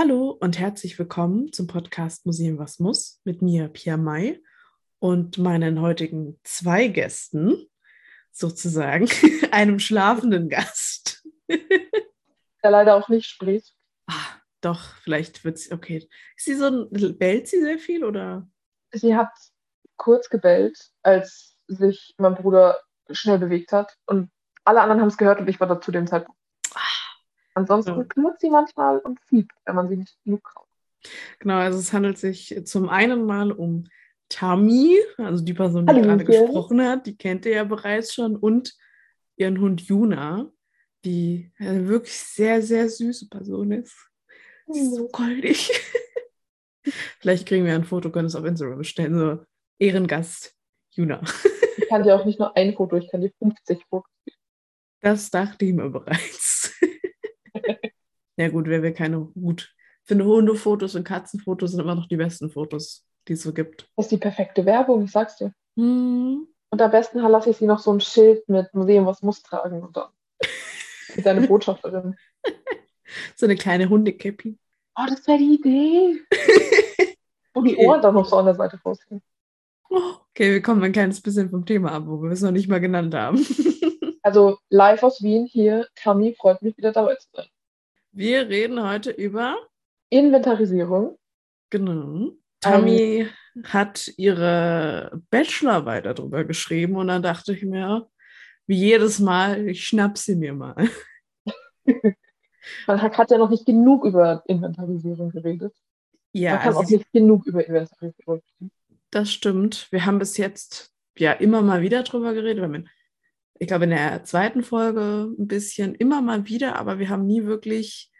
Hallo und herzlich willkommen zum Podcast Museum Was muss mit mir, Pia May, und meinen heutigen zwei Gästen, sozusagen einem schlafenden Gast. Der leider auch nicht spricht. Ah, doch, vielleicht wird sie, okay. Ist sie so ein, bellt sie sehr viel oder? Sie hat kurz gebellt, als sich mein Bruder schnell bewegt hat und alle anderen haben es gehört und ich war da zu dem Zeitpunkt Ansonsten ja. knurrt sie manchmal und fiebt, wenn man sie nicht genug kauft. Genau, also es handelt sich zum einen mal um Tami, also die Person, die gerade gesprochen hat, die kennt ihr ja bereits schon, und ihren Hund Juna, die eine wirklich sehr, sehr süße Person ist. Sie ist so mhm. goldig. Vielleicht kriegen wir ein Foto, können es auf Instagram bestellen, so Ehrengast Juna. ich kann dir auch nicht nur ein Foto, ich kann dir 50 Fotos. Das dachte ich mir bereits. Ja gut, wer will keine gut. Ich finde Hundefotos und Katzenfotos sind immer noch die besten Fotos, die es so gibt. Das ist die perfekte Werbung, ich sag's dir. Hm. Und am besten lasse ich sie noch so ein Schild mit Museum, was muss tragen und dann mit deine Botschafterin. so eine kleine Hundekäppi. Oh, das wäre die Idee. Und die Ohren dann noch so an der Seite rausgehen. Okay, wir kommen ein kleines bisschen vom Thema ab, wo wir es noch nicht mal genannt haben. Also live aus Wien hier. Kami freut mich wieder dabei zu sein. Wir reden heute über Inventarisierung. Genau. Ähm, hat ihre Bachelorarbeit darüber geschrieben und dann dachte ich mir, wie jedes Mal, ich schnapp sie mir mal. Man hat ja noch nicht genug über Inventarisierung geredet. Ja, Man kann also auch nicht genug über Inventarisierung reden. Das stimmt. Wir haben bis jetzt ja immer mal wieder drüber geredet. Wir haben ich glaube, in der zweiten Folge ein bisschen immer mal wieder, aber wir haben nie wirklich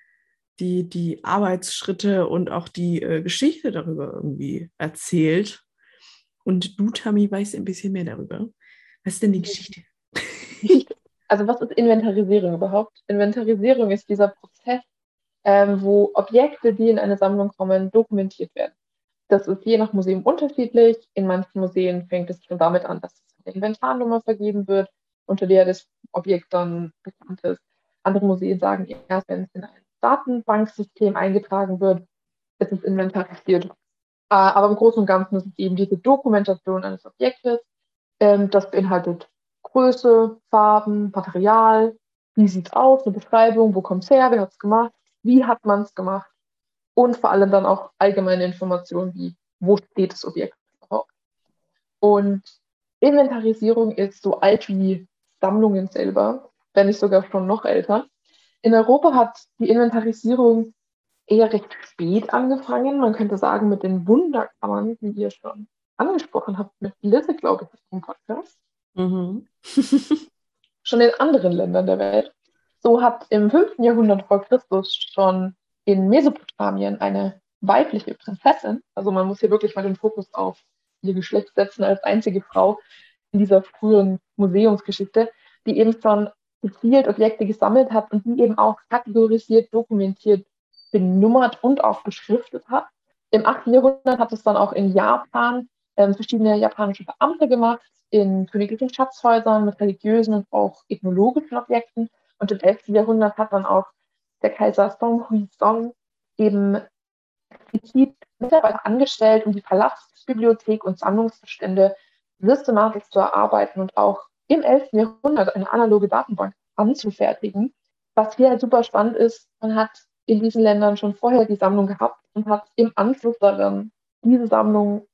die, die Arbeitsschritte und auch die äh, Geschichte darüber irgendwie erzählt. Und du, Tami, weißt ein bisschen mehr darüber. Was ist denn die Geschichte? Also was ist Inventarisierung überhaupt? Inventarisierung ist dieser Prozess, ähm, wo Objekte, die in eine Sammlung kommen, dokumentiert werden. Das ist je nach Museum unterschiedlich. In manchen Museen fängt es schon damit an, dass eine Inventarnummer vergeben wird unter der das Objekt dann bekannt ist. Andere Museen sagen erst, wenn es in ein Datenbanksystem eingetragen wird, ist es inventarisiert. Äh, aber im Großen und Ganzen ist es eben diese Dokumentation eines Objektes. Ähm, das beinhaltet Größe, Farben, Material, wie sieht es aus, eine Beschreibung, wo kommt es her, wer hat es gemacht, wie hat man es gemacht und vor allem dann auch allgemeine Informationen wie, wo steht das Objekt überhaupt. Und Inventarisierung ist so alt wie Sammlungen selber, wenn nicht sogar schon noch älter. In Europa hat die Inventarisierung eher recht spät angefangen. Man könnte sagen, mit den Wunderkammern, die ihr schon angesprochen habt, mit Lisse, glaube ich, im Podcast. Mhm. schon in anderen Ländern der Welt. So hat im 5. Jahrhundert vor Christus schon in Mesopotamien eine weibliche Prinzessin, also man muss hier wirklich mal den Fokus auf ihr Geschlecht setzen als einzige Frau, in dieser frühen Museumsgeschichte, die eben schon gezielt Objekte gesammelt hat und die eben auch kategorisiert, dokumentiert, benummert und auch beschriftet hat. Im 8. Jahrhundert hat es dann auch in Japan ähm, verschiedene japanische Beamte gemacht, in königlichen Schatzhäusern mit religiösen und auch ethnologischen Objekten. Und im 11. Jahrhundert hat dann auch der Kaiser Song Hui-song eben explizit Mitarbeiter angestellt, um die Palastbibliothek und Sammlungsbestände systematisch zu erarbeiten und auch im 11. Jahrhundert eine analoge Datenbank anzufertigen. Was hier halt super spannend ist, man hat in diesen Ländern schon vorher die Sammlung gehabt und hat im Anschluss daran diese Sammlung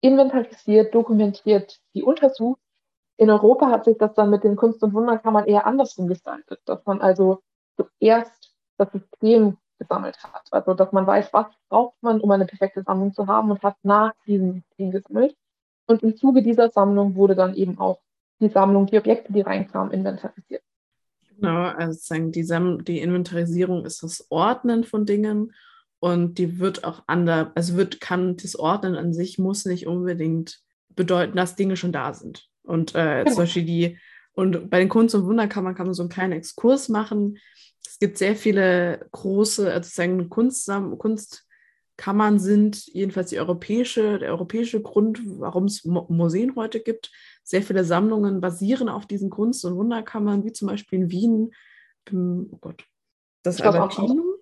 inventarisiert, dokumentiert, die untersucht. In Europa hat sich das dann mit den Kunst- und Wunderkammern eher andersrum gestaltet, dass man also zuerst das System gesammelt hat. Also, dass man weiß, was braucht man, um eine perfekte Sammlung zu haben und hat nach diesem System gesammelt. Und im Zuge dieser Sammlung wurde dann eben auch die Sammlung, die Objekte, die reinkamen, inventarisiert. Genau, also sozusagen die, Sam die Inventarisierung ist das Ordnen von Dingen und die wird auch anders, also wird, kann das Ordnen an sich muss nicht unbedingt bedeuten, dass Dinge schon da sind. Und äh, genau. zum Beispiel die, und bei den Kunst- und Wunderkammern kann man so einen kleinen Exkurs machen. Es gibt sehr viele große, also sozusagen Kunstsam Kunst, Kammern sind, jedenfalls die europäische, der europäische Grund, warum es Museen heute gibt. Sehr viele Sammlungen basieren auf diesen Kunst- und Wunderkammern, wie zum Beispiel in Wien, oh Gott, das Albertinum?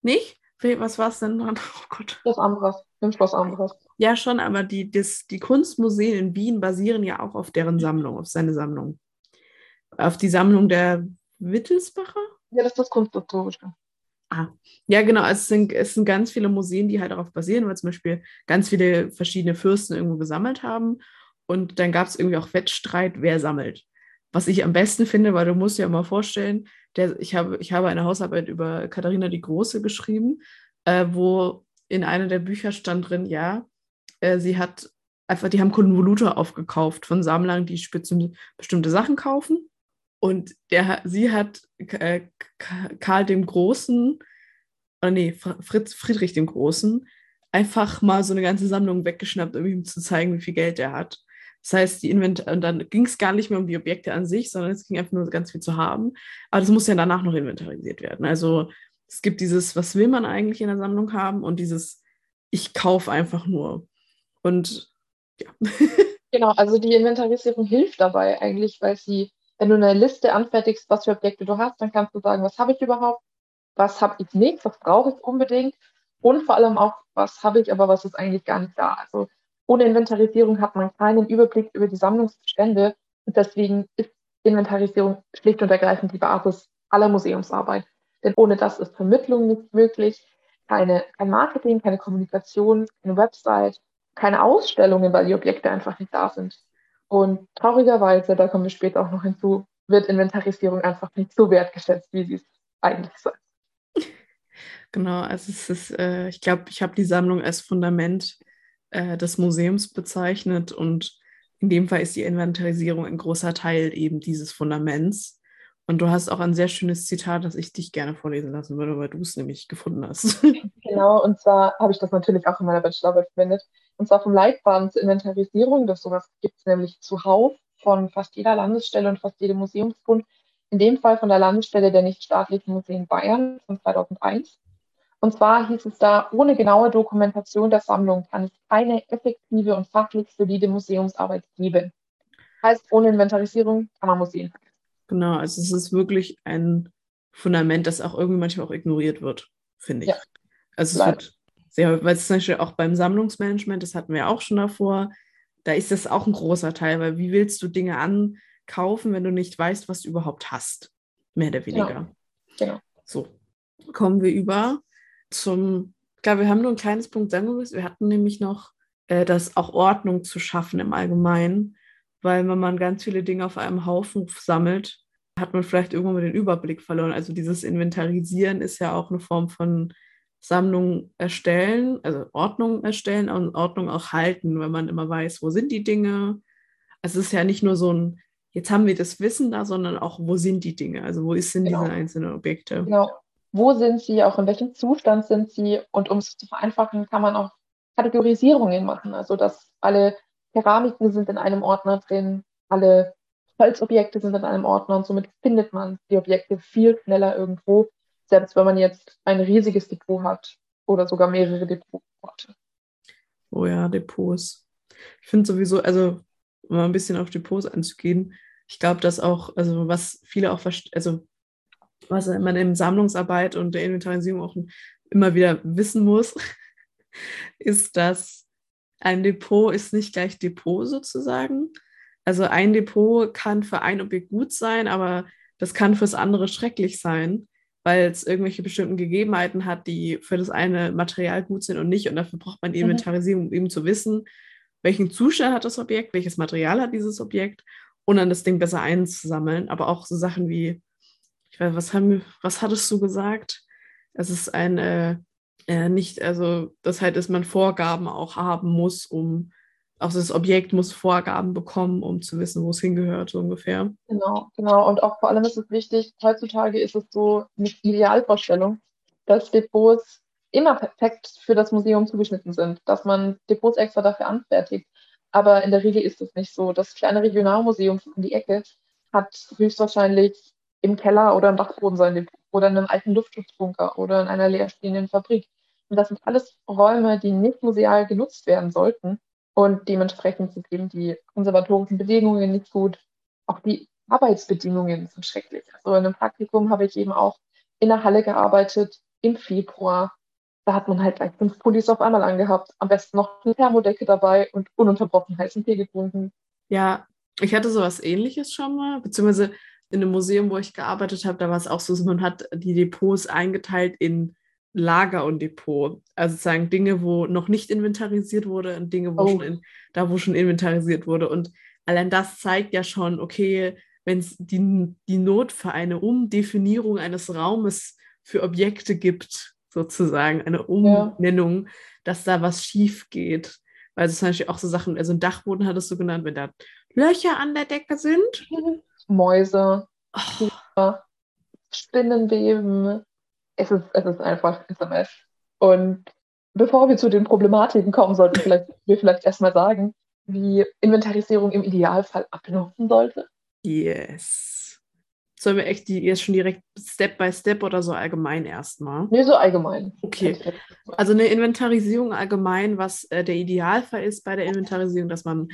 Nicht? Was war es denn dran? Oh Gott. Das Ambras, im Schloss Ambras. Ja, schon, aber die, das, die Kunstmuseen in Wien basieren ja auch auf deren Sammlung, auf seine Sammlung. Auf die Sammlung der Wittelsbacher? Ja, das ist das Kunsthistorische. Ah, ja, genau. Es, sind, es sind ganz viele Museen, die halt darauf basieren, weil zum Beispiel ganz viele verschiedene Fürsten irgendwo gesammelt haben. Und dann gab es irgendwie auch Wettstreit, wer sammelt. Was ich am besten finde, weil du musst dir ja mal vorstellen, der, ich, habe, ich habe eine Hausarbeit über Katharina die Große geschrieben, äh, wo in einem der Bücher stand drin, ja, äh, sie hat einfach, die haben Konvolutor aufgekauft von Sammlern, die bestimmte Sachen kaufen. Und der, sie hat äh, Karl dem Großen, oder nee, Fritz, Friedrich dem Großen, einfach mal so eine ganze Sammlung weggeschnappt, um ihm zu zeigen, wie viel Geld er hat. Das heißt, die Invent und dann ging es gar nicht mehr um die Objekte an sich, sondern es ging einfach nur ganz viel zu haben. Aber das muss ja danach noch inventarisiert werden. Also es gibt dieses, was will man eigentlich in der Sammlung haben und dieses, ich kaufe einfach nur. Und ja. genau, also die Inventarisierung hilft dabei eigentlich, weil sie, wenn du eine Liste anfertigst, was für Objekte du hast, dann kannst du sagen, was habe ich überhaupt, was habe ich nicht, was brauche ich unbedingt und vor allem auch, was habe ich, aber was ist eigentlich gar nicht da. Also ohne Inventarisierung hat man keinen Überblick über die Sammlungsbestände und deswegen ist Inventarisierung schlicht und ergreifend die Basis aller Museumsarbeit. Denn ohne das ist Vermittlung nicht möglich, keine, kein Marketing, keine Kommunikation, keine Website, keine Ausstellungen, weil die Objekte einfach nicht da sind. Und traurigerweise, da kommen wir später auch noch hinzu, wird Inventarisierung einfach nicht so wertgeschätzt, wie sie es eigentlich soll. Genau, also es ist, äh, ich glaube, ich habe die Sammlung als Fundament äh, des Museums bezeichnet. Und in dem Fall ist die Inventarisierung ein großer Teil eben dieses Fundaments. Und du hast auch ein sehr schönes Zitat, das ich dich gerne vorlesen lassen würde, weil du es nämlich gefunden hast. Genau, und zwar habe ich das natürlich auch in meiner Bachelorarbeit verwendet. Und zwar vom Leitfaden zur Inventarisierung. Das sowas gibt es nämlich zuhauf von fast jeder Landesstelle und fast jedem Museumsbund. In dem Fall von der Landesstelle der nichtstaatlichen Museen Bayern von 2001. Und zwar hieß es da, ohne genaue Dokumentation der Sammlung kann es keine effektive und fachlich solide Museumsarbeit geben. Heißt, ohne Inventarisierung kann man Museen vergessen. Genau, also es ist wirklich ein Fundament, das auch irgendwie manchmal auch ignoriert wird, finde ich. Ja. Also es wird sehr, weil es zum Beispiel auch beim Sammlungsmanagement, das hatten wir auch schon davor, da ist das auch ein großer Teil, weil wie willst du Dinge ankaufen, wenn du nicht weißt, was du überhaupt hast? Mehr oder weniger. Genau. genau. So, kommen wir über zum, ich glaube, wir haben nur ein kleines Punkt sagen müssen. Wir hatten nämlich noch äh, das auch Ordnung zu schaffen im Allgemeinen, weil wenn man ganz viele Dinge auf einem Haufen sammelt, hat man vielleicht irgendwann mal den Überblick verloren. Also dieses Inventarisieren ist ja auch eine Form von Sammlung erstellen, also Ordnung erstellen und Ordnung auch halten, weil man immer weiß, wo sind die Dinge. Also es ist ja nicht nur so ein, jetzt haben wir das Wissen da, sondern auch, wo sind die Dinge? Also wo sind genau. diese einzelnen Objekte? Genau wo sind sie, auch in welchem Zustand sind sie. Und um es zu vereinfachen, kann man auch Kategorisierungen machen. Also dass alle Keramiken sind in einem Ordner drin, alle Holzobjekte sind in einem Ordner und somit findet man die Objekte viel schneller irgendwo, selbst wenn man jetzt ein riesiges Depot hat oder sogar mehrere Depots. Oh ja, Depots. Ich finde sowieso, also um mal ein bisschen auf Depots anzugehen, ich glaube, dass auch, also was viele auch, also was man in Sammlungsarbeit und der Inventarisierung auch immer wieder wissen muss, ist, dass ein Depot ist nicht gleich Depot sozusagen. Also ein Depot kann für ein Objekt gut sein, aber das kann fürs andere schrecklich sein, weil es irgendwelche bestimmten Gegebenheiten hat, die für das eine Material gut sind und nicht. Und dafür braucht man die mhm. Inventarisierung, um eben zu wissen, welchen Zustand hat das Objekt, welches Material hat dieses Objekt und dann das Ding besser einzusammeln. Aber auch so Sachen wie ich weiß, was haben was hattest du gesagt? Es ist ein äh, äh, nicht, also das halt, dass man Vorgaben auch haben muss, um auch das Objekt muss Vorgaben bekommen, um zu wissen, wo es hingehört, so ungefähr. Genau, genau. Und auch vor allem ist es wichtig, heutzutage ist es so eine Idealvorstellung, dass Depots immer perfekt für das Museum zugeschnitten sind, dass man Depots extra dafür anfertigt. Aber in der Regel ist es nicht so. Das kleine Regionalmuseum um die Ecke hat höchstwahrscheinlich im Keller oder im Dachboden sein Depot oder in einem alten Luftschutzbunker oder in einer leerstehenden Fabrik. Und das sind alles Räume, die nicht museal genutzt werden sollten. Und dementsprechend sind eben die konservatorischen Bedingungen nicht gut. Auch die Arbeitsbedingungen sind schrecklich. Also in einem Praktikum habe ich eben auch in der Halle gearbeitet im Februar. da hat man halt gleich fünf Pullis auf einmal angehabt. Am besten noch eine Thermodecke dabei und ununterbrochen heißen Tee getrunken. Ja, ich hatte sowas ähnliches schon mal, beziehungsweise in einem Museum, wo ich gearbeitet habe, da war es auch so, man hat die Depots eingeteilt in Lager und Depot. Also sozusagen Dinge, wo noch nicht inventarisiert wurde und Dinge, wo oh. schon in, da wo schon inventarisiert wurde. Und allein das zeigt ja schon, okay, wenn es die, die Not für eine Umdefinierung eines Raumes für Objekte gibt, sozusagen, eine Umnennung, ja. dass da was schief geht. Weil es zum Beispiel auch so Sachen, also ein Dachboden hattest du genannt, wenn da Löcher an der Decke sind. Mäuse, oh. Spinnenweben. Es ist, es ist einfach SMS. Und bevor wir zu den Problematiken kommen, sollten vielleicht, wir vielleicht erstmal sagen, wie Inventarisierung im Idealfall ablaufen sollte. Yes. Sollen wir echt die jetzt schon direkt Step by Step oder so allgemein erstmal? Nee, so allgemein. Okay. Also eine Inventarisierung allgemein, was äh, der Idealfall ist bei der Inventarisierung, dass man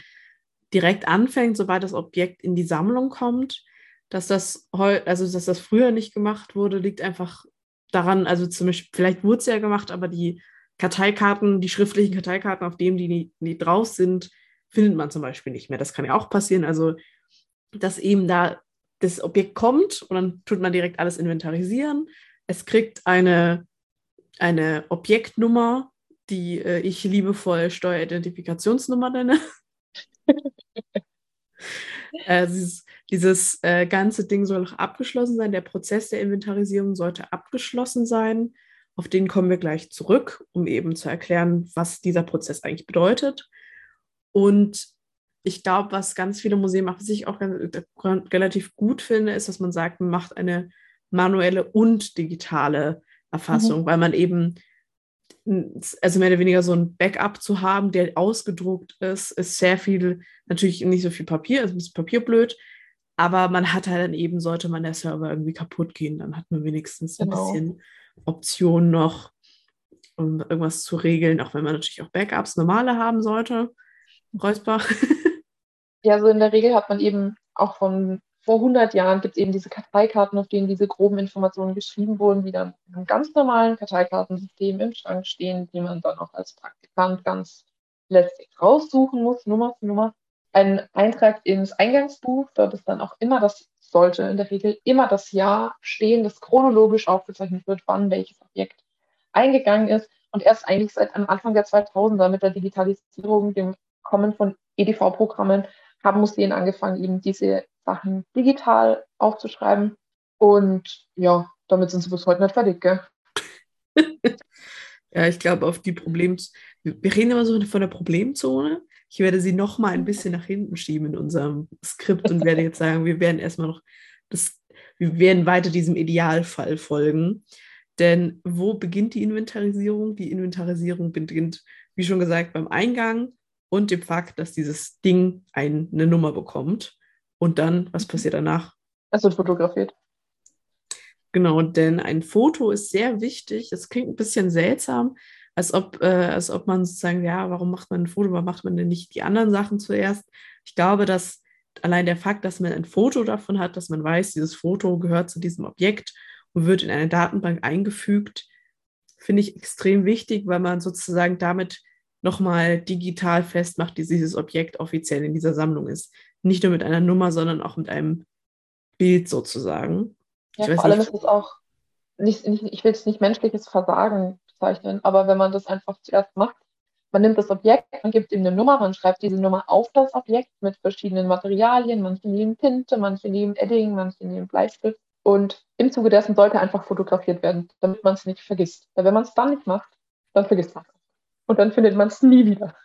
direkt anfängt, sobald das Objekt in die Sammlung kommt. Dass das also dass das früher nicht gemacht wurde, liegt einfach daran, also zum Beispiel, vielleicht wurde es ja gemacht, aber die Karteikarten, die schriftlichen Karteikarten, auf denen die, die, drauf sind, findet man zum Beispiel nicht mehr. Das kann ja auch passieren. Also dass eben da das Objekt kommt und dann tut man direkt alles inventarisieren. Es kriegt eine, eine Objektnummer, die äh, ich liebevoll Steueridentifikationsnummer nenne. äh, dieses, dieses äh, ganze Ding soll auch abgeschlossen sein. Der Prozess der Inventarisierung sollte abgeschlossen sein. Auf den kommen wir gleich zurück, um eben zu erklären, was dieser Prozess eigentlich bedeutet. Und ich glaube, was ganz viele Museen machen, was ich auch relativ gut finde, ist, dass man sagt, man macht eine manuelle und digitale Erfassung, mhm. weil man eben, also mehr oder weniger so ein Backup zu haben, der ausgedruckt ist, ist sehr viel, natürlich nicht so viel Papier, also ein bisschen papierblöd, aber man hat halt dann eben, sollte man der Server irgendwie kaputt gehen, dann hat man wenigstens genau. ein bisschen Optionen noch, um irgendwas zu regeln, auch wenn man natürlich auch Backups normale haben sollte. Räusper. Ja, so in der Regel hat man eben auch von vor 100 Jahren gibt es eben diese Karteikarten, auf denen diese groben Informationen geschrieben wurden, die dann in einem ganz normalen Karteikartensystem im Schrank stehen, die man dann auch als Praktikant ganz letztlich raussuchen muss, Nummer für Nummer. Ein Eintrag ins Eingangsbuch, dort ist dann auch immer das, sollte in der Regel immer das Jahr stehen, das chronologisch aufgezeichnet wird, wann welches Objekt eingegangen ist. Und erst eigentlich seit am Anfang der 2000er mit der Digitalisierung, dem Kommen von EDV-Programmen, haben Museen angefangen, eben diese Sachen digital aufzuschreiben. Und ja, damit sind sie bis heute nicht fertig, gell? ja, ich glaube, auf die Problem... Wir reden immer so von der Problemzone. Ich werde sie noch mal ein bisschen nach hinten schieben in unserem Skript und werde jetzt sagen, wir werden erstmal noch das, wir werden weiter diesem Idealfall folgen. Denn wo beginnt die Inventarisierung? Die Inventarisierung beginnt, wie schon gesagt, beim Eingang und dem Fakt, dass dieses Ding eine Nummer bekommt. Und dann, was passiert danach? Es wird fotografiert. Genau, denn ein Foto ist sehr wichtig. Es klingt ein bisschen seltsam, als ob, äh, als ob man sozusagen, ja, warum macht man ein Foto, warum macht man denn nicht die anderen Sachen zuerst? Ich glaube, dass allein der Fakt, dass man ein Foto davon hat, dass man weiß, dieses Foto gehört zu diesem Objekt und wird in eine Datenbank eingefügt, finde ich extrem wichtig, weil man sozusagen damit nochmal digital festmacht, dass dieses Objekt offiziell in dieser Sammlung ist. Nicht nur mit einer Nummer, sondern auch mit einem Bild sozusagen. Ja, vor allem ist es auch, nicht, nicht, ich will es nicht menschliches Versagen bezeichnen, aber wenn man das einfach zuerst macht, man nimmt das Objekt, man gibt ihm eine Nummer, man schreibt diese Nummer auf das Objekt mit verschiedenen Materialien, manche nehmen Tinte, manche nehmen Edding, manche nehmen Bleistift. Und im Zuge dessen sollte einfach fotografiert werden, damit man es nicht vergisst. Weil wenn man es dann nicht macht, dann vergisst man es und dann findet man es nie wieder.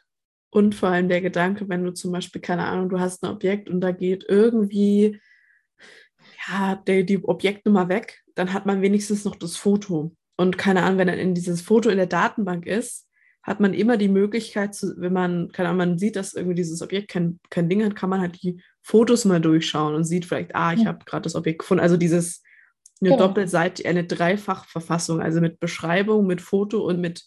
Und vor allem der Gedanke, wenn du zum Beispiel, keine Ahnung, du hast ein Objekt und da geht irgendwie ja, die, die Objektnummer weg, dann hat man wenigstens noch das Foto. Und keine Ahnung, wenn dann in dieses Foto in der Datenbank ist, hat man immer die Möglichkeit, zu, wenn man, keine Ahnung, man sieht, dass irgendwie dieses Objekt kein, kein Ding hat, kann man halt die Fotos mal durchschauen und sieht vielleicht, ah, ich ja. habe gerade das Objekt gefunden. Also dieses eine genau. Doppelseite, eine Dreifachverfassung, also mit Beschreibung, mit Foto und mit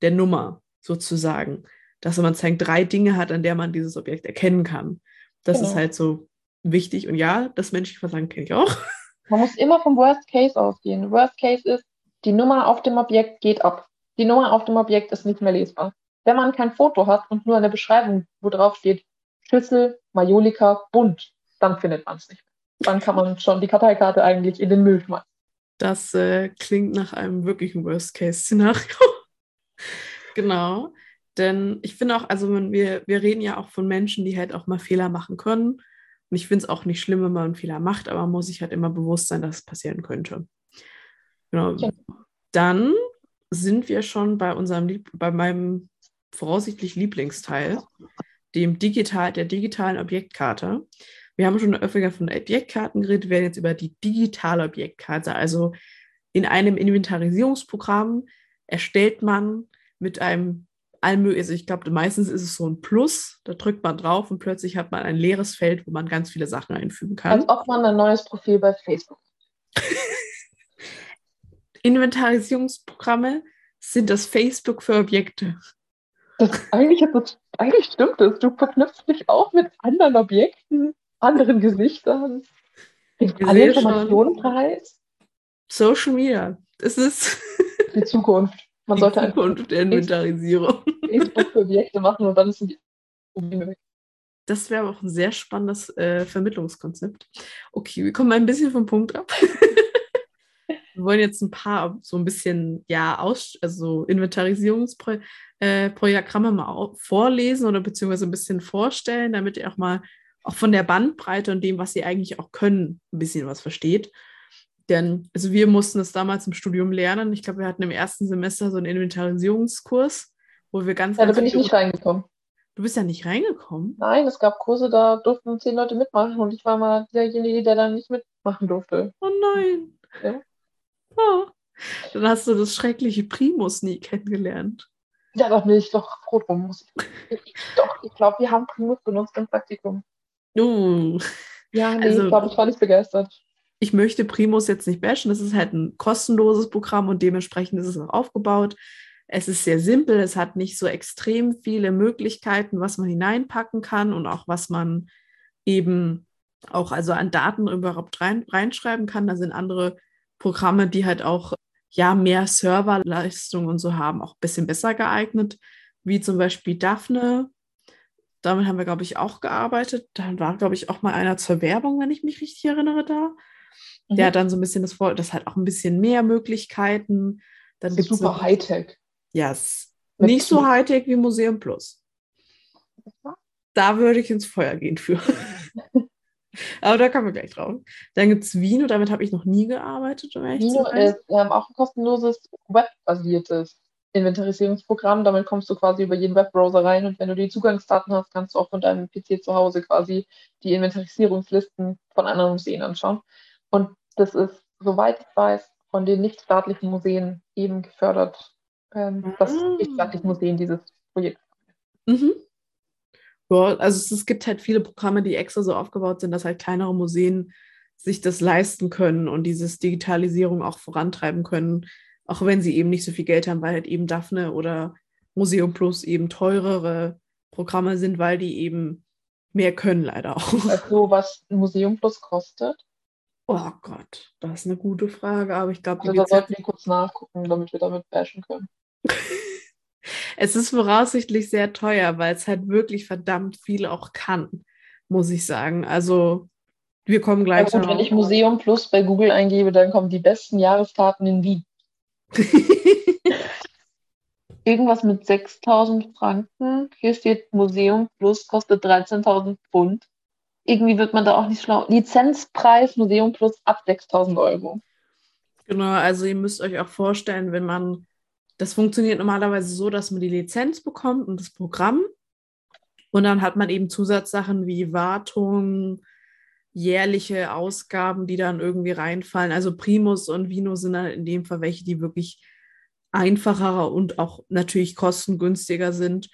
der Nummer sozusagen. Dass man zeigt, drei Dinge hat, an der man dieses Objekt erkennen kann. Das genau. ist halt so wichtig. Und ja, das menschliche Versagen kenne ich auch. Man muss immer vom Worst Case ausgehen. Worst Case ist, die Nummer auf dem Objekt geht ab. Die Nummer auf dem Objekt ist nicht mehr lesbar. Wenn man kein Foto hat und nur eine Beschreibung, wo drauf steht Schüssel, Majolika, bunt, dann findet man es nicht mehr. Dann kann man schon die Karteikarte eigentlich in den Müll schmeißen. Das äh, klingt nach einem wirklichen Worst-Case-Szenario. genau. Denn ich finde auch, also wir, wir reden ja auch von Menschen, die halt auch mal Fehler machen können. Und ich finde es auch nicht schlimm, wenn man einen Fehler macht, aber man muss sich halt immer bewusst sein, dass es passieren könnte. Genau. Ja. Dann sind wir schon bei unserem bei meinem voraussichtlich Lieblingsteil, dem digital, der digitalen Objektkarte. Wir haben schon öfter von Objektkarten geredet, wir werden jetzt über die digitale Objektkarte. Also in einem Inventarisierungsprogramm erstellt man mit einem allmöglichen, also ich glaube, meistens ist es so ein Plus, da drückt man drauf und plötzlich hat man ein leeres Feld, wo man ganz viele Sachen einfügen kann. Als ob man ein neues Profil bei Facebook. Inventarisierungsprogramme sind das Facebook für Objekte. Das, eigentlich, das, eigentlich stimmt es. Du verknüpfst dich auch mit anderen Objekten, anderen Gesichtern. Alle Informationen preis. Social Media. Das ist die Zukunft. Man sollte Zukunft der Inventarisierung. Objekte machen und dann sind die Probleme weg. Das wäre auch ein sehr spannendes äh, Vermittlungskonzept. Okay, wir kommen ein bisschen vom Punkt ab. wir wollen jetzt ein paar so ein bisschen, ja, aus, also Inventarisierungsprogramme äh, mal vorlesen oder beziehungsweise ein bisschen vorstellen, damit ihr auch mal auch von der Bandbreite und dem, was sie eigentlich auch können, ein bisschen was versteht. Denn, also wir mussten es damals im Studium lernen. Ich glaube, wir hatten im ersten Semester so einen Inventarisierungskurs, wo wir ganz. Ja, da bin ich nicht reingekommen. Du bist ja nicht reingekommen? Nein, es gab Kurse, da durften zehn Leute mitmachen und ich war mal derjenige, der dann nicht mitmachen durfte. Oh nein. Ja. Oh. Dann hast du das schreckliche Primus nie kennengelernt. Ja, doch nicht, doch froh drum. Ich, doch, ich glaube, wir haben Primus benutzt im Praktikum. Uh. Ja, nee, also, ich glaube, ich war nicht begeistert ich möchte Primus jetzt nicht bashen. Das ist halt ein kostenloses Programm und dementsprechend ist es auch aufgebaut. Es ist sehr simpel, es hat nicht so extrem viele Möglichkeiten, was man hineinpacken kann und auch was man eben auch also an Daten überhaupt rein, reinschreiben kann. Da sind andere Programme, die halt auch ja mehr Serverleistung und so haben, auch ein bisschen besser geeignet, wie zum Beispiel Daphne. Damit haben wir, glaube ich, auch gearbeitet. Da war, glaube ich, auch mal einer zur Werbung, wenn ich mich richtig erinnere, da. Mhm. Der hat dann so ein bisschen das Vor, das hat auch ein bisschen mehr Möglichkeiten. Dann das ist super Hightech. Ja, yes. nicht so Hightech wie Museum Plus. Da würde ich ins Feuer gehen für. Aber da kommen wir gleich drauf. Dann gibt es Vino, damit habe ich noch nie gearbeitet. Vino ist ähm, auch ein kostenloses webbasiertes Inventarisierungsprogramm. Damit kommst du quasi über jeden Webbrowser rein und wenn du die Zugangsdaten hast, kannst du auch von deinem PC zu Hause quasi die Inventarisierungslisten von anderen Museen anschauen. Und das ist, soweit ich weiß, von den nichtstaatlichen Museen eben gefördert, ähm, dass ah. nichtstaatliche Museen dieses Projekt Mhm. Ja, also es, gibt halt viele Programme, die extra so aufgebaut sind, dass halt kleinere Museen sich das leisten können und dieses Digitalisierung auch vorantreiben können, auch wenn sie eben nicht so viel Geld haben, weil halt eben Daphne oder Museum Plus eben teurere Programme sind, weil die eben mehr können leider auch. Also was Museum Plus kostet? Oh Gott, das ist eine gute Frage, aber ich glaube, also da sollten wir kurz nachgucken, damit wir damit bashen können. es ist voraussichtlich sehr teuer, weil es halt wirklich verdammt viel auch kann, muss ich sagen. Also wir kommen gleich. Ja, gut, wenn ich Museum Plus bei Google eingebe, dann kommen die besten Jahreskarten in Wien. Irgendwas mit 6000 Franken. Hier steht Museum Plus kostet 13.000 Pfund irgendwie wird man da auch nicht schlau. Lizenzpreis Museum Plus ab 6000 Euro. Genau, also ihr müsst euch auch vorstellen, wenn man, das funktioniert normalerweise so, dass man die Lizenz bekommt und das Programm. Und dann hat man eben Zusatzsachen wie Wartung, jährliche Ausgaben, die dann irgendwie reinfallen. Also Primus und Vino sind dann in dem Fall welche, die wirklich einfacher und auch natürlich kostengünstiger sind,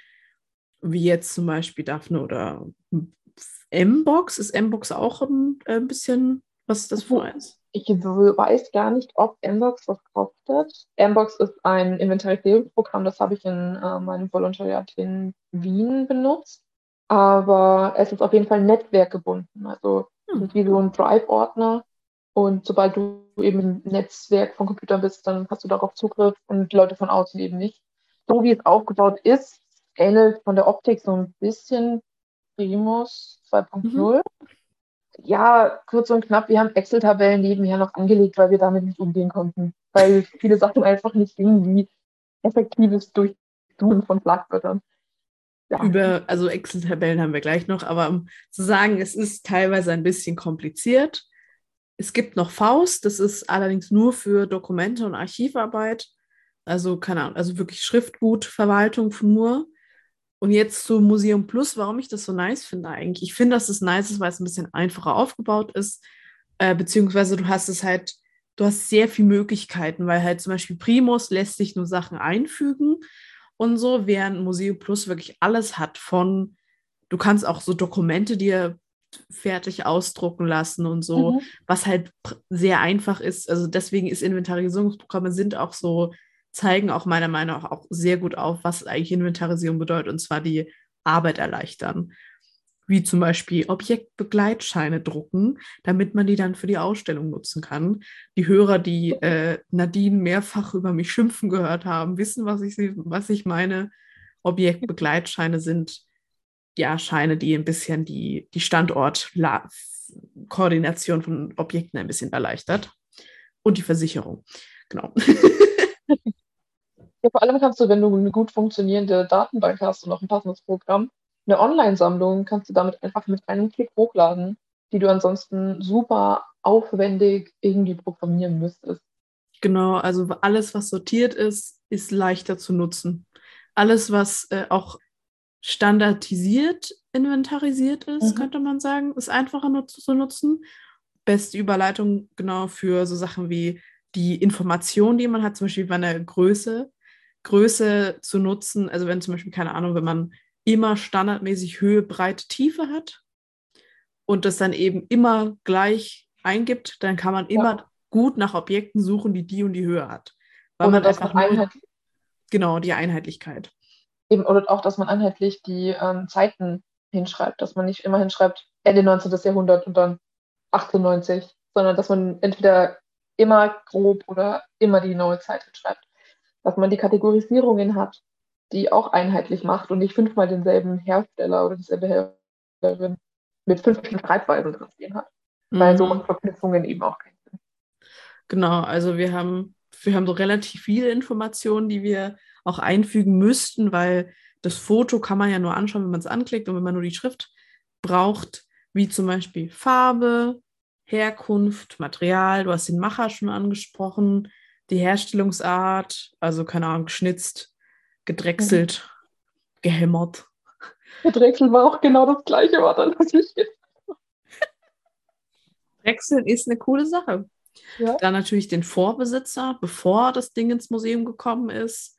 wie jetzt zum Beispiel Daphne oder M-Box? Ist M-Box auch ein, äh, ein bisschen, was ist das für eins? Ich weiß gar nicht, ob M-Box was kostet. M-Box ist ein Inventarisierungsprogramm, das habe ich in äh, meinem Volontariat in Wien benutzt. Aber es ist auf jeden Fall netzwerkgebunden. Also hm. es ist wie so ein Drive-Ordner, Und sobald du eben im Netzwerk von Computern bist, dann hast du darauf Zugriff und Leute von außen eben nicht. So wie es aufgebaut ist, ähnelt von der Optik so ein bisschen Primus 2.0. Mhm. Ja, kurz und knapp, wir haben Excel-Tabellen nebenher noch angelegt, weil wir damit nicht umgehen konnten. Weil viele Sachen einfach nicht gingen, wie effektives Durchsuchen von Schlagwörtern. Ja. Über, also Excel-Tabellen haben wir gleich noch, aber um zu sagen, es ist teilweise ein bisschen kompliziert. Es gibt noch Faust, das ist allerdings nur für Dokumente und Archivarbeit. Also, keine Ahnung, also wirklich Schriftgutverwaltung nur. Und jetzt zu Museum Plus, warum ich das so nice finde eigentlich. Ich finde, dass es nice ist, weil es ein bisschen einfacher aufgebaut ist, äh, beziehungsweise du hast es halt, du hast sehr viele Möglichkeiten, weil halt zum Beispiel Primus lässt sich nur Sachen einfügen und so, während Museum Plus wirklich alles hat von, du kannst auch so Dokumente dir fertig ausdrucken lassen und so, mhm. was halt sehr einfach ist. Also deswegen ist Inventarisierungsprogramme sind auch so, zeigen auch meiner Meinung nach auch sehr gut auf, was eigentlich Inventarisierung bedeutet, und zwar die Arbeit erleichtern. Wie zum Beispiel Objektbegleitscheine drucken, damit man die dann für die Ausstellung nutzen kann. Die Hörer, die äh, Nadine mehrfach über mich schimpfen gehört haben, wissen, was ich, was ich meine. Objektbegleitscheine sind ja, Scheine, die ein bisschen die, die Standortkoordination von Objekten ein bisschen erleichtert. Und die Versicherung. Genau. Ja, vor allem kannst du, wenn du eine gut funktionierende Datenbank hast und auch ein passendes Programm, eine Online-Sammlung kannst du damit einfach mit einem Klick hochladen, die du ansonsten super aufwendig irgendwie programmieren müsstest. Genau, also alles, was sortiert ist, ist leichter zu nutzen. Alles, was äh, auch standardisiert inventarisiert ist, mhm. könnte man sagen, ist einfacher nutz zu nutzen. Beste Überleitung genau für so Sachen wie die Information, die man hat, zum Beispiel bei einer Größe, Größe zu nutzen. Also wenn zum Beispiel, keine Ahnung, wenn man immer standardmäßig Höhe, Breite, Tiefe hat und das dann eben immer gleich eingibt, dann kann man immer ja. gut nach Objekten suchen, die die und die Höhe hat. Weil Oder man einfach nur, genau die Einheitlichkeit eben, oder auch, dass man einheitlich die ähm, Zeiten hinschreibt, dass man nicht immer hinschreibt Ende 19. Jahrhundert und dann 1890, sondern dass man entweder immer grob oder immer die neue Zeit hinschreibt. Dass man die Kategorisierungen hat, die auch einheitlich macht und nicht fünfmal denselben Hersteller oder dieselbe Herstellerin mit fünf Schreibweisen drin stehen hat. Mhm. Weil so machen Verknüpfungen eben auch keinen Sinn. Genau, also wir haben, wir haben so relativ viele Informationen, die wir auch einfügen müssten, weil das Foto kann man ja nur anschauen, wenn man es anklickt und wenn man nur die Schrift braucht, wie zum Beispiel Farbe, Herkunft, Material. Du hast den Macher schon angesprochen, die Herstellungsart, also keine Ahnung, geschnitzt, gedrechselt, mhm. gehämmert. Gedrechselt war auch genau das gleiche Wort, an das ich Drechseln ist eine coole Sache. Ja. Dann natürlich den Vorbesitzer, bevor das Ding ins Museum gekommen ist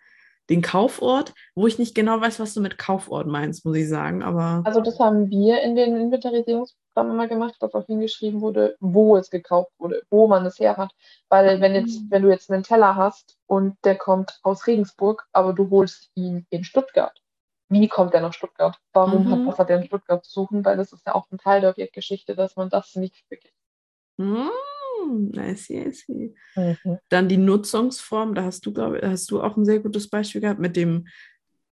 den Kaufort, wo ich nicht genau weiß, was du mit Kaufort meinst, muss ich sagen. Aber also das haben wir in den Inventarisierungsprogrammen mal gemacht, dass auch hingeschrieben wurde, wo es gekauft wurde, wo man es her hat. Weil wenn jetzt, mhm. wenn du jetzt einen Teller hast und der kommt aus Regensburg, aber du holst ihn in Stuttgart. Wie kommt der nach Stuttgart? Warum mhm. hat, was hat er in Stuttgart zu suchen? Weil das ist ja auch ein Teil der Objektgeschichte, dass man das nicht vergisst. Mhm. I see, I see. Mhm. Dann die Nutzungsform, da hast du, glaube hast du auch ein sehr gutes Beispiel gehabt mit dem.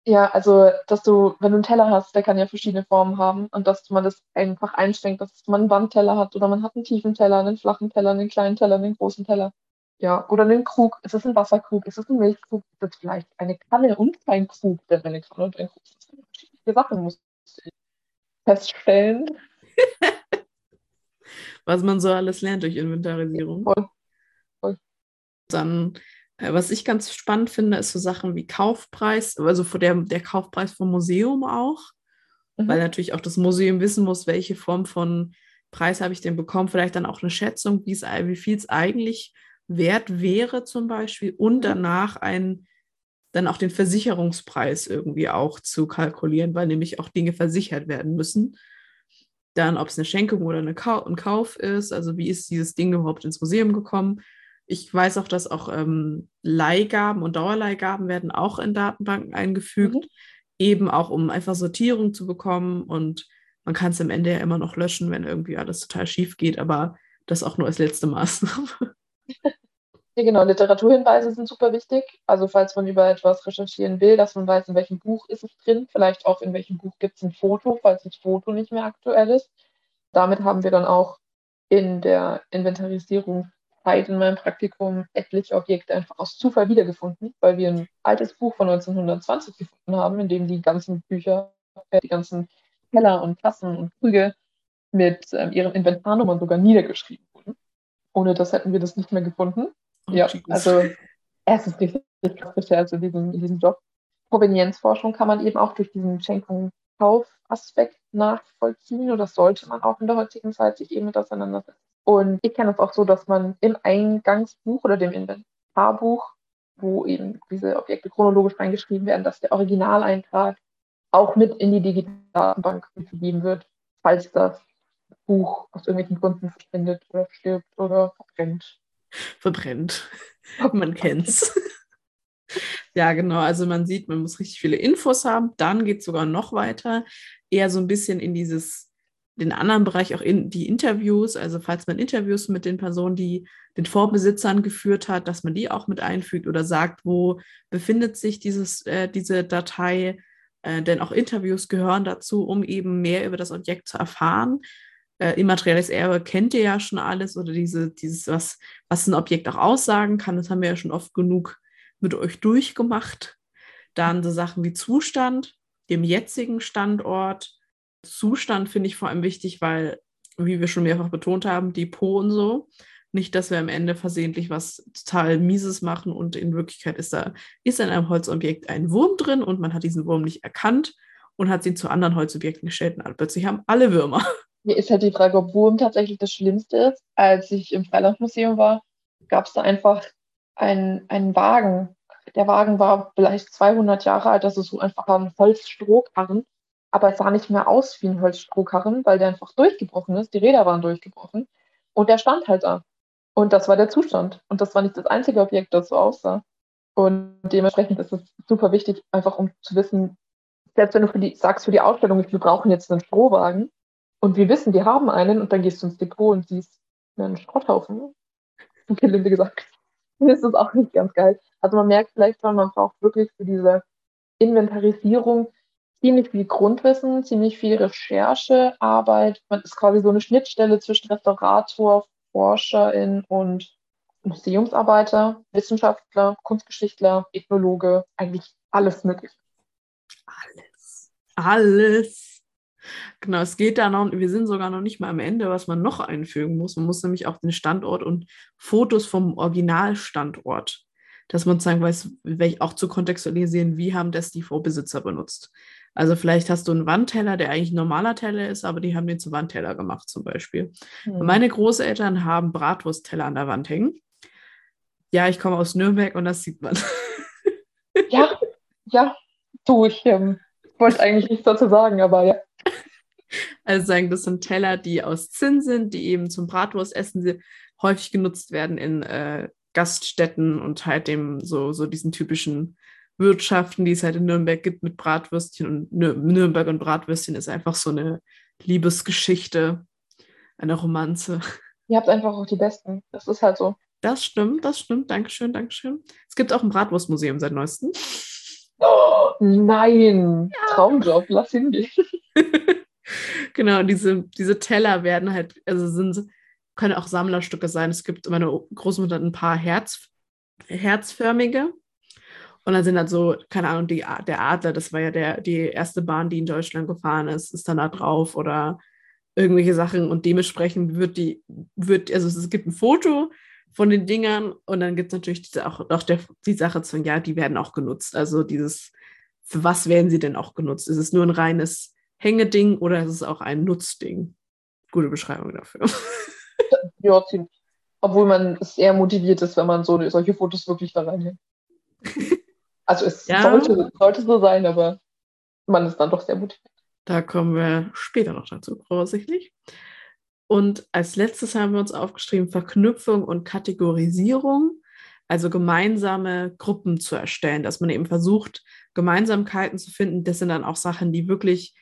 Ja, also, dass du, wenn du einen Teller hast, der kann ja verschiedene Formen haben und dass man das einfach einschränkt, dass man einen Wandteller hat oder man hat einen tiefen Teller, einen flachen Teller, einen kleinen Teller, einen großen Teller. Ja, oder einen Krug. Ist es ein Wasserkrug? Ist es ein Milchkrug? Ist es vielleicht eine Kanne und ein Krug? Denn eine Kanne und ein Krug sind verschiedene Sachen, muss ich feststellen. was man so alles lernt durch Inventarisierung. Voll. Voll. Dann, was ich ganz spannend finde, ist so Sachen wie Kaufpreis, also der, der Kaufpreis vom Museum auch, mhm. weil natürlich auch das Museum wissen muss, welche Form von Preis habe ich denn bekommen, vielleicht dann auch eine Schätzung, wie viel es eigentlich wert wäre zum Beispiel und mhm. danach ein dann auch den Versicherungspreis irgendwie auch zu kalkulieren, weil nämlich auch Dinge versichert werden müssen dann ob es eine Schenkung oder eine Kau ein Kauf ist, also wie ist dieses Ding überhaupt ins Museum gekommen. Ich weiß auch, dass auch ähm, Leihgaben und Dauerleihgaben werden auch in Datenbanken eingefügt, mhm. eben auch um einfach Sortierung zu bekommen und man kann es am Ende ja immer noch löschen, wenn irgendwie alles total schief geht, aber Das auch nur als letzte Maßnahme. Ja, genau. Literaturhinweise sind super wichtig. Also falls man über etwas recherchieren will, dass man weiß, in welchem Buch ist es drin, vielleicht auch in welchem Buch gibt es ein Foto, falls das Foto nicht mehr aktuell ist. Damit haben wir dann auch in der Inventarisierungszeit in meinem Praktikum etliche Objekte einfach aus Zufall wiedergefunden, weil wir ein altes Buch von 1920 gefunden haben, in dem die ganzen Bücher, äh, die ganzen Keller und Tassen und Krüge mit ähm, ihren Inventarnummern sogar niedergeschrieben wurden. Ohne das hätten wir das nicht mehr gefunden. Oh, ja, Jesus. also es ist richtig krass also diesen, diesen Job. Provenienzforschung kann man eben auch durch diesen Schenkung-Kauf-Aspekt nachvollziehen oder sollte man auch in der heutigen Zeit sich eben mit auseinandersetzen. Und ich kenne es auch so, dass man im Eingangsbuch oder dem Inventarbuch, wo eben diese Objekte chronologisch reingeschrieben werden, dass der Originaleintrag auch mit in die Digitalbank gegeben wird, falls das Buch aus irgendwelchen Gründen verschwindet oder stirbt oder verbrennt verbrennt. man kennt's. ja, genau. Also man sieht, man muss richtig viele Infos haben. Dann geht es sogar noch weiter. Eher so ein bisschen in dieses, den anderen Bereich, auch in die Interviews. Also falls man Interviews mit den Personen, die den Vorbesitzern geführt hat, dass man die auch mit einfügt oder sagt, wo befindet sich dieses, äh, diese Datei. Äh, denn auch Interviews gehören dazu, um eben mehr über das Objekt zu erfahren äh, immaterielles Erbe kennt ihr ja schon alles oder diese, dieses, was, was ein Objekt auch aussagen kann, das haben wir ja schon oft genug mit euch durchgemacht. Dann so Sachen wie Zustand, dem jetzigen Standort. Zustand finde ich vor allem wichtig, weil, wie wir schon mehrfach betont haben, Depot und so. Nicht, dass wir am Ende versehentlich was total Mieses machen und in Wirklichkeit ist da, ist in einem Holzobjekt ein Wurm drin und man hat diesen Wurm nicht erkannt und hat ihn zu anderen Holzobjekten gestellt und plötzlich haben alle Würmer. Mir ist halt die Frage, ob Wurm tatsächlich das Schlimmste ist. Als ich im Freilandmuseum war, gab es da einfach einen, einen Wagen. Der Wagen war vielleicht 200 Jahre alt, ist so einfach ein Holzstrohkarren. Aber es sah nicht mehr aus wie ein Holzstrohkarren, weil der einfach durchgebrochen ist. Die Räder waren durchgebrochen. Und der stand halt da. Und das war der Zustand. Und das war nicht das einzige Objekt, das so aussah. Und dementsprechend ist es super wichtig, einfach um zu wissen, selbst wenn du für die, sagst für die Ausstellung, wir brauchen jetzt einen Strohwagen, und wir wissen, die haben einen und dann gehst du ins Depot und siehst einen Schrotthaufen. Gelinde gesagt. Das ist auch nicht ganz geil. Also man merkt vielleicht schon, man braucht wirklich für diese Inventarisierung ziemlich viel Grundwissen, ziemlich viel Recherchearbeit. Man ist quasi so eine Schnittstelle zwischen Restaurator, Forscherin und Museumsarbeiter, Wissenschaftler, Kunstgeschichtler, Ethnologe, eigentlich alles mögliche. Alles. Alles. Genau, es geht da noch, wir sind sogar noch nicht mal am Ende, was man noch einfügen muss. Man muss nämlich auch den Standort und Fotos vom Originalstandort, dass man sagen weiß, auch zu kontextualisieren, wie haben das die Vorbesitzer benutzt. Also vielleicht hast du einen Wandteller, der eigentlich ein normaler Teller ist, aber die haben den zu Wandteller gemacht zum Beispiel. Hm. Meine Großeltern haben Bratwurstteller an der Wand hängen. Ja, ich komme aus Nürnberg und das sieht man. Ja, ja, du, ich ähm, wollte eigentlich nichts dazu sagen, aber ja. Also sagen, das sind Teller, die aus Zinn sind, die eben zum Bratwurstessen häufig genutzt werden in äh, Gaststätten und halt dem so, so diesen typischen Wirtschaften, die es halt in Nürnberg gibt mit Bratwürstchen. Und Nürnberg und Bratwürstchen ist einfach so eine Liebesgeschichte, eine Romanze. Ihr habt einfach auch die besten. Das ist halt so. Das stimmt, das stimmt. Dankeschön, Dankeschön. Es gibt auch ein Bratwurstmuseum seit neuestem. Oh, nein, ja. Traumjob, lass hingehen. genau, diese, diese Teller werden halt, also sind, können auch Sammlerstücke sein. Es gibt, meine Großmutter hat ein paar Herz, herzförmige. Und dann sind halt so, keine Ahnung, die, der Adler, das war ja der, die erste Bahn, die in Deutschland gefahren ist, ist dann da drauf oder irgendwelche Sachen. Und dementsprechend wird die, wird, also es gibt ein Foto von den Dingern und dann gibt es natürlich diese, auch, auch der, die Sache zu, ja, die werden auch genutzt. Also dieses, für was werden sie denn auch genutzt? Ist es nur ein reines Hängeding oder ist es auch ein Nutzding? Gute Beschreibung dafür. ja, ziemlich. Obwohl man eher motiviert ist, wenn man so solche Fotos wirklich da reinhängt. Also es ja. sollte, sollte so sein, aber man ist dann doch sehr motiviert. Da kommen wir später noch dazu, voraussichtlich. Und als letztes haben wir uns aufgeschrieben Verknüpfung und Kategorisierung, also gemeinsame Gruppen zu erstellen, dass man eben versucht, Gemeinsamkeiten zu finden. Das sind dann auch Sachen, die wirklich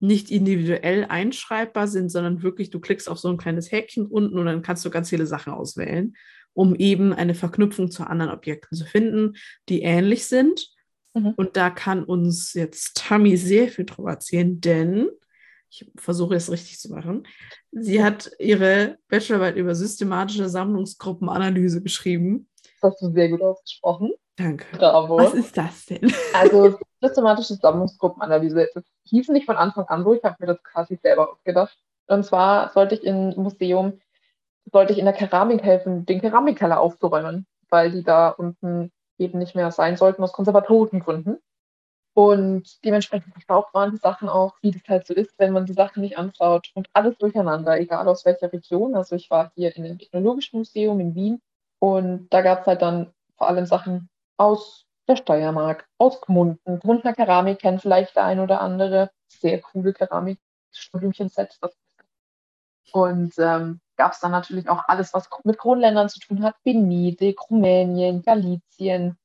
nicht individuell einschreibbar sind, sondern wirklich, du klickst auf so ein kleines Häkchen unten und dann kannst du ganz viele Sachen auswählen, um eben eine Verknüpfung zu anderen Objekten zu finden, die ähnlich sind. Mhm. Und da kann uns jetzt Tammy sehr viel drüber erzählen, denn ich versuche es richtig zu machen. Sie hat ihre Bachelorarbeit über systematische Sammlungsgruppenanalyse geschrieben. Das hast du sehr gut ausgesprochen. Danke. Bravo. Was ist das denn? Also systematische Sammlungsgruppenanalyse. Das hieß nicht von Anfang an so, ich habe mir das quasi selber ausgedacht. Und zwar sollte ich im Museum, sollte ich in der Keramik helfen, den Keramikkeller aufzuräumen, weil die da unten eben nicht mehr sein sollten aus konservatorischen Gründen. Und dementsprechend verstaubt waren die Sachen auch, wie das halt so ist, wenn man die Sachen nicht anschaut. Und alles durcheinander, egal aus welcher Region. Also ich war hier in dem Technologischen Museum in Wien und da gab es halt dann vor allem Sachen aus der Steiermark, aus Gmunden. Gmundner Keramik kennt vielleicht der ein oder andere. Sehr coole Keramik, Studiumchen-Set. Und ähm, gab es dann natürlich auch alles, was mit Kronländern zu tun hat. Venedig, Rumänien, Galizien.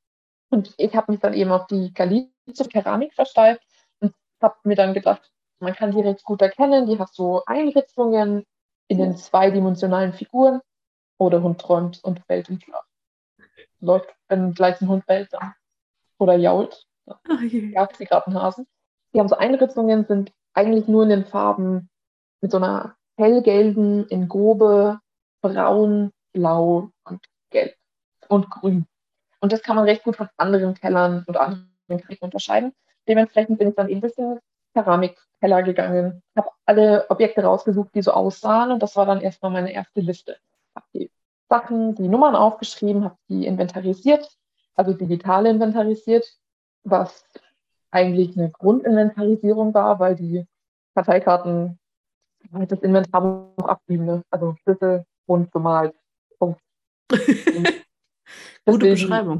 Und ich habe mich dann eben auf die galizische Keramik versteift und habe mir dann gedacht, man kann die recht gut erkennen. Die hat so Einritzungen in den zweidimensionalen Figuren. Oder Hund träumt und fällt im Schlaf. Läuft, wenn gleich ein Hund bellt dann. Oder jault. Oh Jagt sie gerade einen Hasen. Die haben so Einritzungen, sind eigentlich nur in den Farben mit so einer hellgelben, in grobe, braun, blau und gelb und grün. Und das kann man recht gut von anderen Kellern und anderen Kriegen unterscheiden. Dementsprechend bin ich dann eben ein bisschen Keramikkeller gegangen, habe alle Objekte rausgesucht, die so aussahen und das war dann erstmal meine erste Liste. Habe die Sachen, die Nummern aufgeschrieben, habe die inventarisiert, also digital inventarisiert, was eigentlich eine Grundinventarisierung war, weil die Karteikarten halt das Inventarbuch abgeben, ne? also Schlüssel, rund bemalt, Punkt. Gute Beschreibung.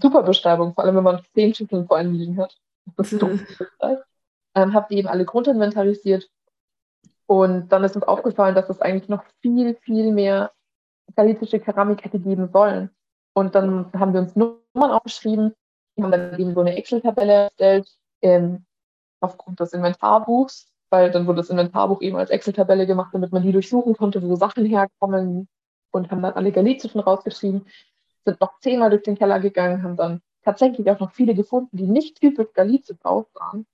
Super Beschreibung, vor allem wenn man zehn Schlüssel vor einem liegen hat. Das ist dumm. ähm, habe die eben alle grundinventarisiert und dann ist uns aufgefallen, dass es eigentlich noch viel, viel mehr galizische Keramik hätte geben sollen. Und dann haben wir uns Nummern aufgeschrieben, wir haben dann eben so eine Excel-Tabelle erstellt, ähm, aufgrund des Inventarbuchs, weil dann wurde das Inventarbuch eben als Excel-Tabelle gemacht, damit man die durchsuchen konnte, wo Sachen herkommen und haben dann alle galizischen rausgeschrieben, sind noch zehnmal durch den Keller gegangen, haben dann tatsächlich auch noch viele gefunden, die nicht typisch galizisch aussahen.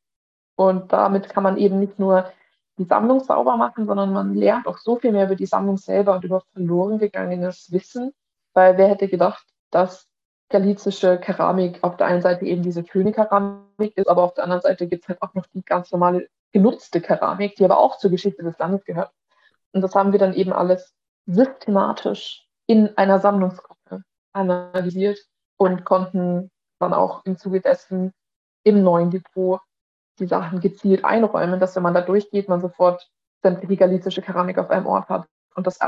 Und damit kann man eben nicht nur die Sammlung sauber machen, sondern man lernt auch so viel mehr über die Sammlung selber und über verloren gegangenes Wissen, weil wer hätte gedacht, dass galizische Keramik auf der einen Seite eben diese schöne Keramik ist, aber auf der anderen Seite gibt es halt auch noch die ganz normale genutzte Keramik, die aber auch zur Geschichte des Landes gehört. Und das haben wir dann eben alles systematisch in einer Sammlungsgruppe analysiert und konnten dann auch im Zuge dessen im neuen Depot die Sachen gezielt einräumen, dass wenn man da durchgeht, man sofort sämtliche galizische Keramik auf einem Ort hat. Und das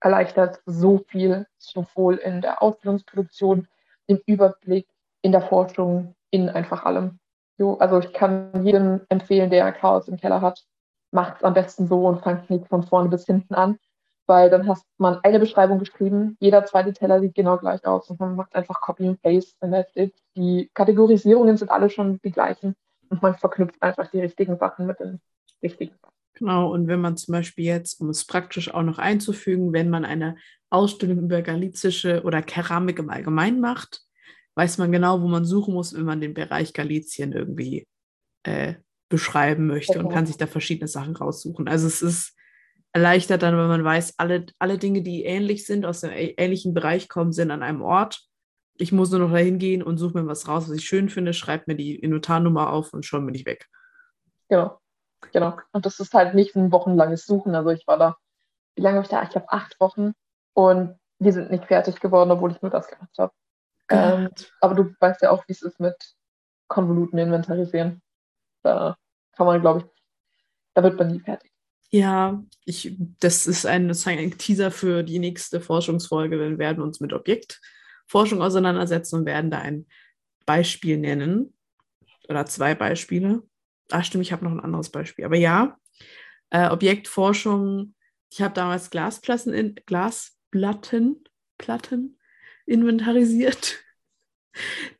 erleichtert so viel, sowohl in der Ausbildungsproduktion, im Überblick, in der Forschung, in einfach allem. So, also ich kann jedem empfehlen, der Chaos im Keller hat, macht es am besten so und fangt nicht von vorne bis hinten an, weil dann hast man eine Beschreibung geschrieben, jeder zweite Teller sieht genau gleich aus und man macht einfach Copy and Paste and that's it. Die Kategorisierungen sind alle schon die gleichen und man verknüpft einfach die richtigen Sachen mit den richtigen. Genau, und wenn man zum Beispiel jetzt, um es praktisch auch noch einzufügen, wenn man eine Ausstellung über galizische oder Keramik im Allgemeinen macht, weiß man genau, wo man suchen muss, wenn man den Bereich Galizien irgendwie äh, beschreiben möchte okay. und kann sich da verschiedene Sachen raussuchen. Also es ist erleichtert dann, wenn man weiß, alle, alle Dinge, die ähnlich sind, aus einem ähnlichen Bereich kommen, sind an einem Ort ich muss nur noch dahin gehen und suche mir was raus, was ich schön finde, schreibe mir die Inventarnummer auf und schon bin ich weg. Genau. Genau. Und das ist halt nicht ein wochenlanges Suchen. Also ich war da, wie lange habe ich da? Ich glaube acht Wochen und wir sind nicht fertig geworden, obwohl ich nur das gemacht habe. Ähm, aber du weißt ja auch, wie es ist mit Konvoluten inventarisieren. Da kann man, glaube ich, da wird man nie fertig. Ja, ich, das ist ein, ist ein Teaser für die nächste Forschungsfolge. Wir werden uns mit Objekt Forschung auseinandersetzen und werden da ein Beispiel nennen oder zwei Beispiele. Ach stimmt, ich habe noch ein anderes Beispiel. Aber ja, äh, Objektforschung, ich habe damals Glasplatten, in, Glasplatten Platten inventarisiert.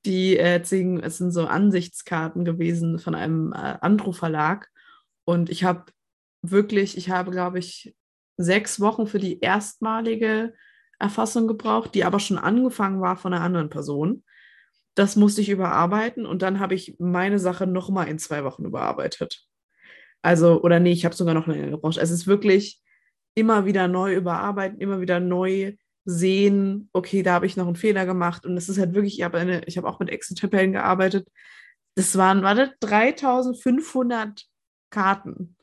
Die äh, es sind so Ansichtskarten gewesen von einem äh, Andro-Verlag. Und ich habe wirklich, ich habe, glaube ich, sechs Wochen für die erstmalige Erfassung gebraucht, die aber schon angefangen war von einer anderen Person. Das musste ich überarbeiten und dann habe ich meine Sache nochmal in zwei Wochen überarbeitet. Also, oder nee, ich habe sogar noch länger gebraucht. Es ist wirklich immer wieder neu überarbeiten, immer wieder neu sehen, okay, da habe ich noch einen Fehler gemacht. Und es ist halt wirklich, ich habe eine, ich habe auch mit Excel-Tabellen gearbeitet. Das waren, warte, 3500 Karten.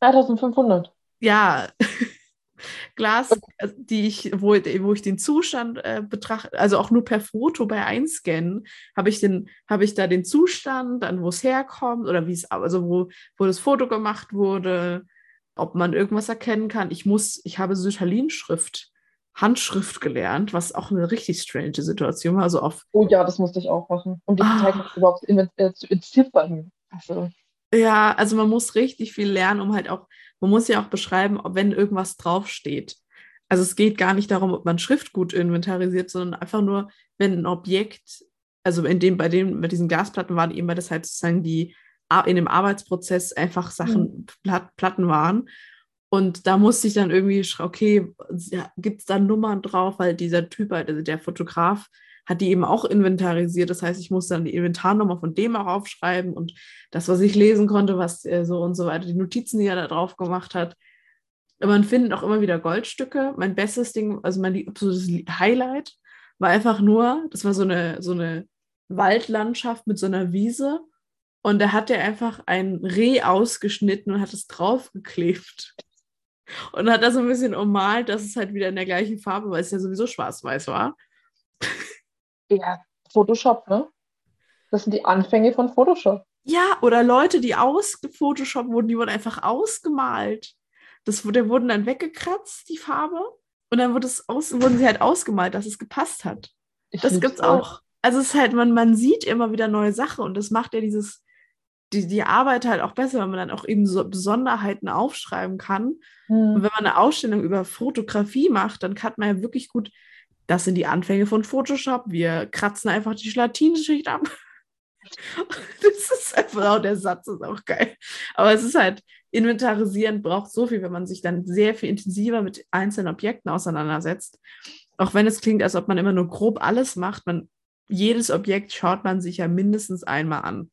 3500? Ja. Glas, die ich, wo, wo ich den Zustand äh, betrachte, also auch nur per Foto bei Einscannen, habe ich den, habe ich da den Zustand, dann wo es herkommt oder wie es, also wo, wo das Foto gemacht wurde, ob man irgendwas erkennen kann. Ich muss, ich habe Sütterlin-Schrift, Handschrift gelernt, was auch eine richtig strange Situation war. Also auf oh ja, das musste ich auch machen. Um die ah. überhaupt äh, zu entziffern. Also. Ja, also man muss richtig viel lernen, um halt auch man muss ja auch beschreiben, wenn irgendwas draufsteht. Also es geht gar nicht darum, ob man Schrift gut inventarisiert, sondern einfach nur, wenn ein Objekt, also in dem, bei dem, bei diesen Gasplatten waren eben, weil das halt sozusagen die in dem Arbeitsprozess einfach Sachen, mhm. Platten waren. Und da musste ich dann irgendwie, okay, ja, gibt es da Nummern drauf, weil dieser Typ, halt, also der Fotograf, hat die eben auch inventarisiert. Das heißt, ich musste dann die Inventarnummer von dem auch aufschreiben und das, was ich lesen konnte, was äh, so und so weiter, die Notizen, die er da drauf gemacht hat. Man findet auch immer wieder Goldstücke. Mein bestes Ding, also mein absolutes Highlight, war einfach nur, das war so eine, so eine Waldlandschaft mit so einer Wiese. Und da hat er einfach ein Reh ausgeschnitten und hat es draufgeklebt. Und hat das so ein bisschen ummalt, dass es halt wieder in der gleichen Farbe, weil es ja sowieso schwarz-weiß war. Ja, Photoshop, ne? Das sind die Anfänge von Photoshop. Ja, oder Leute, die aus Photoshop wurden, die wurden einfach ausgemalt. Das, der wurden dann weggekratzt, die Farbe. Und dann wurde es aus, wurden sie halt ausgemalt, dass es gepasst hat. Ich das gibt's toll. auch. Also es ist halt, man, man sieht immer wieder neue Sachen und das macht ja dieses, die, die Arbeit halt auch besser, wenn man dann auch eben so Besonderheiten aufschreiben kann. Hm. Und wenn man eine Ausstellung über Fotografie macht, dann kann man ja wirklich gut das sind die Anfänge von Photoshop. Wir kratzen einfach die Gelatinschicht ab. Das ist einfach, auch der Satz ist auch geil. Aber es ist halt, inventarisieren braucht so viel, wenn man sich dann sehr viel intensiver mit einzelnen Objekten auseinandersetzt. Auch wenn es klingt, als ob man immer nur grob alles macht, man, jedes Objekt schaut man sich ja mindestens einmal an.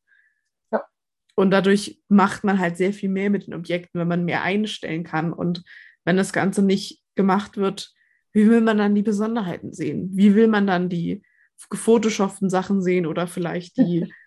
Und dadurch macht man halt sehr viel mehr mit den Objekten, wenn man mehr einstellen kann. Und wenn das Ganze nicht gemacht wird, wie will man dann die Besonderheiten sehen? Wie will man dann die gefotoshoppten Sachen sehen oder vielleicht die,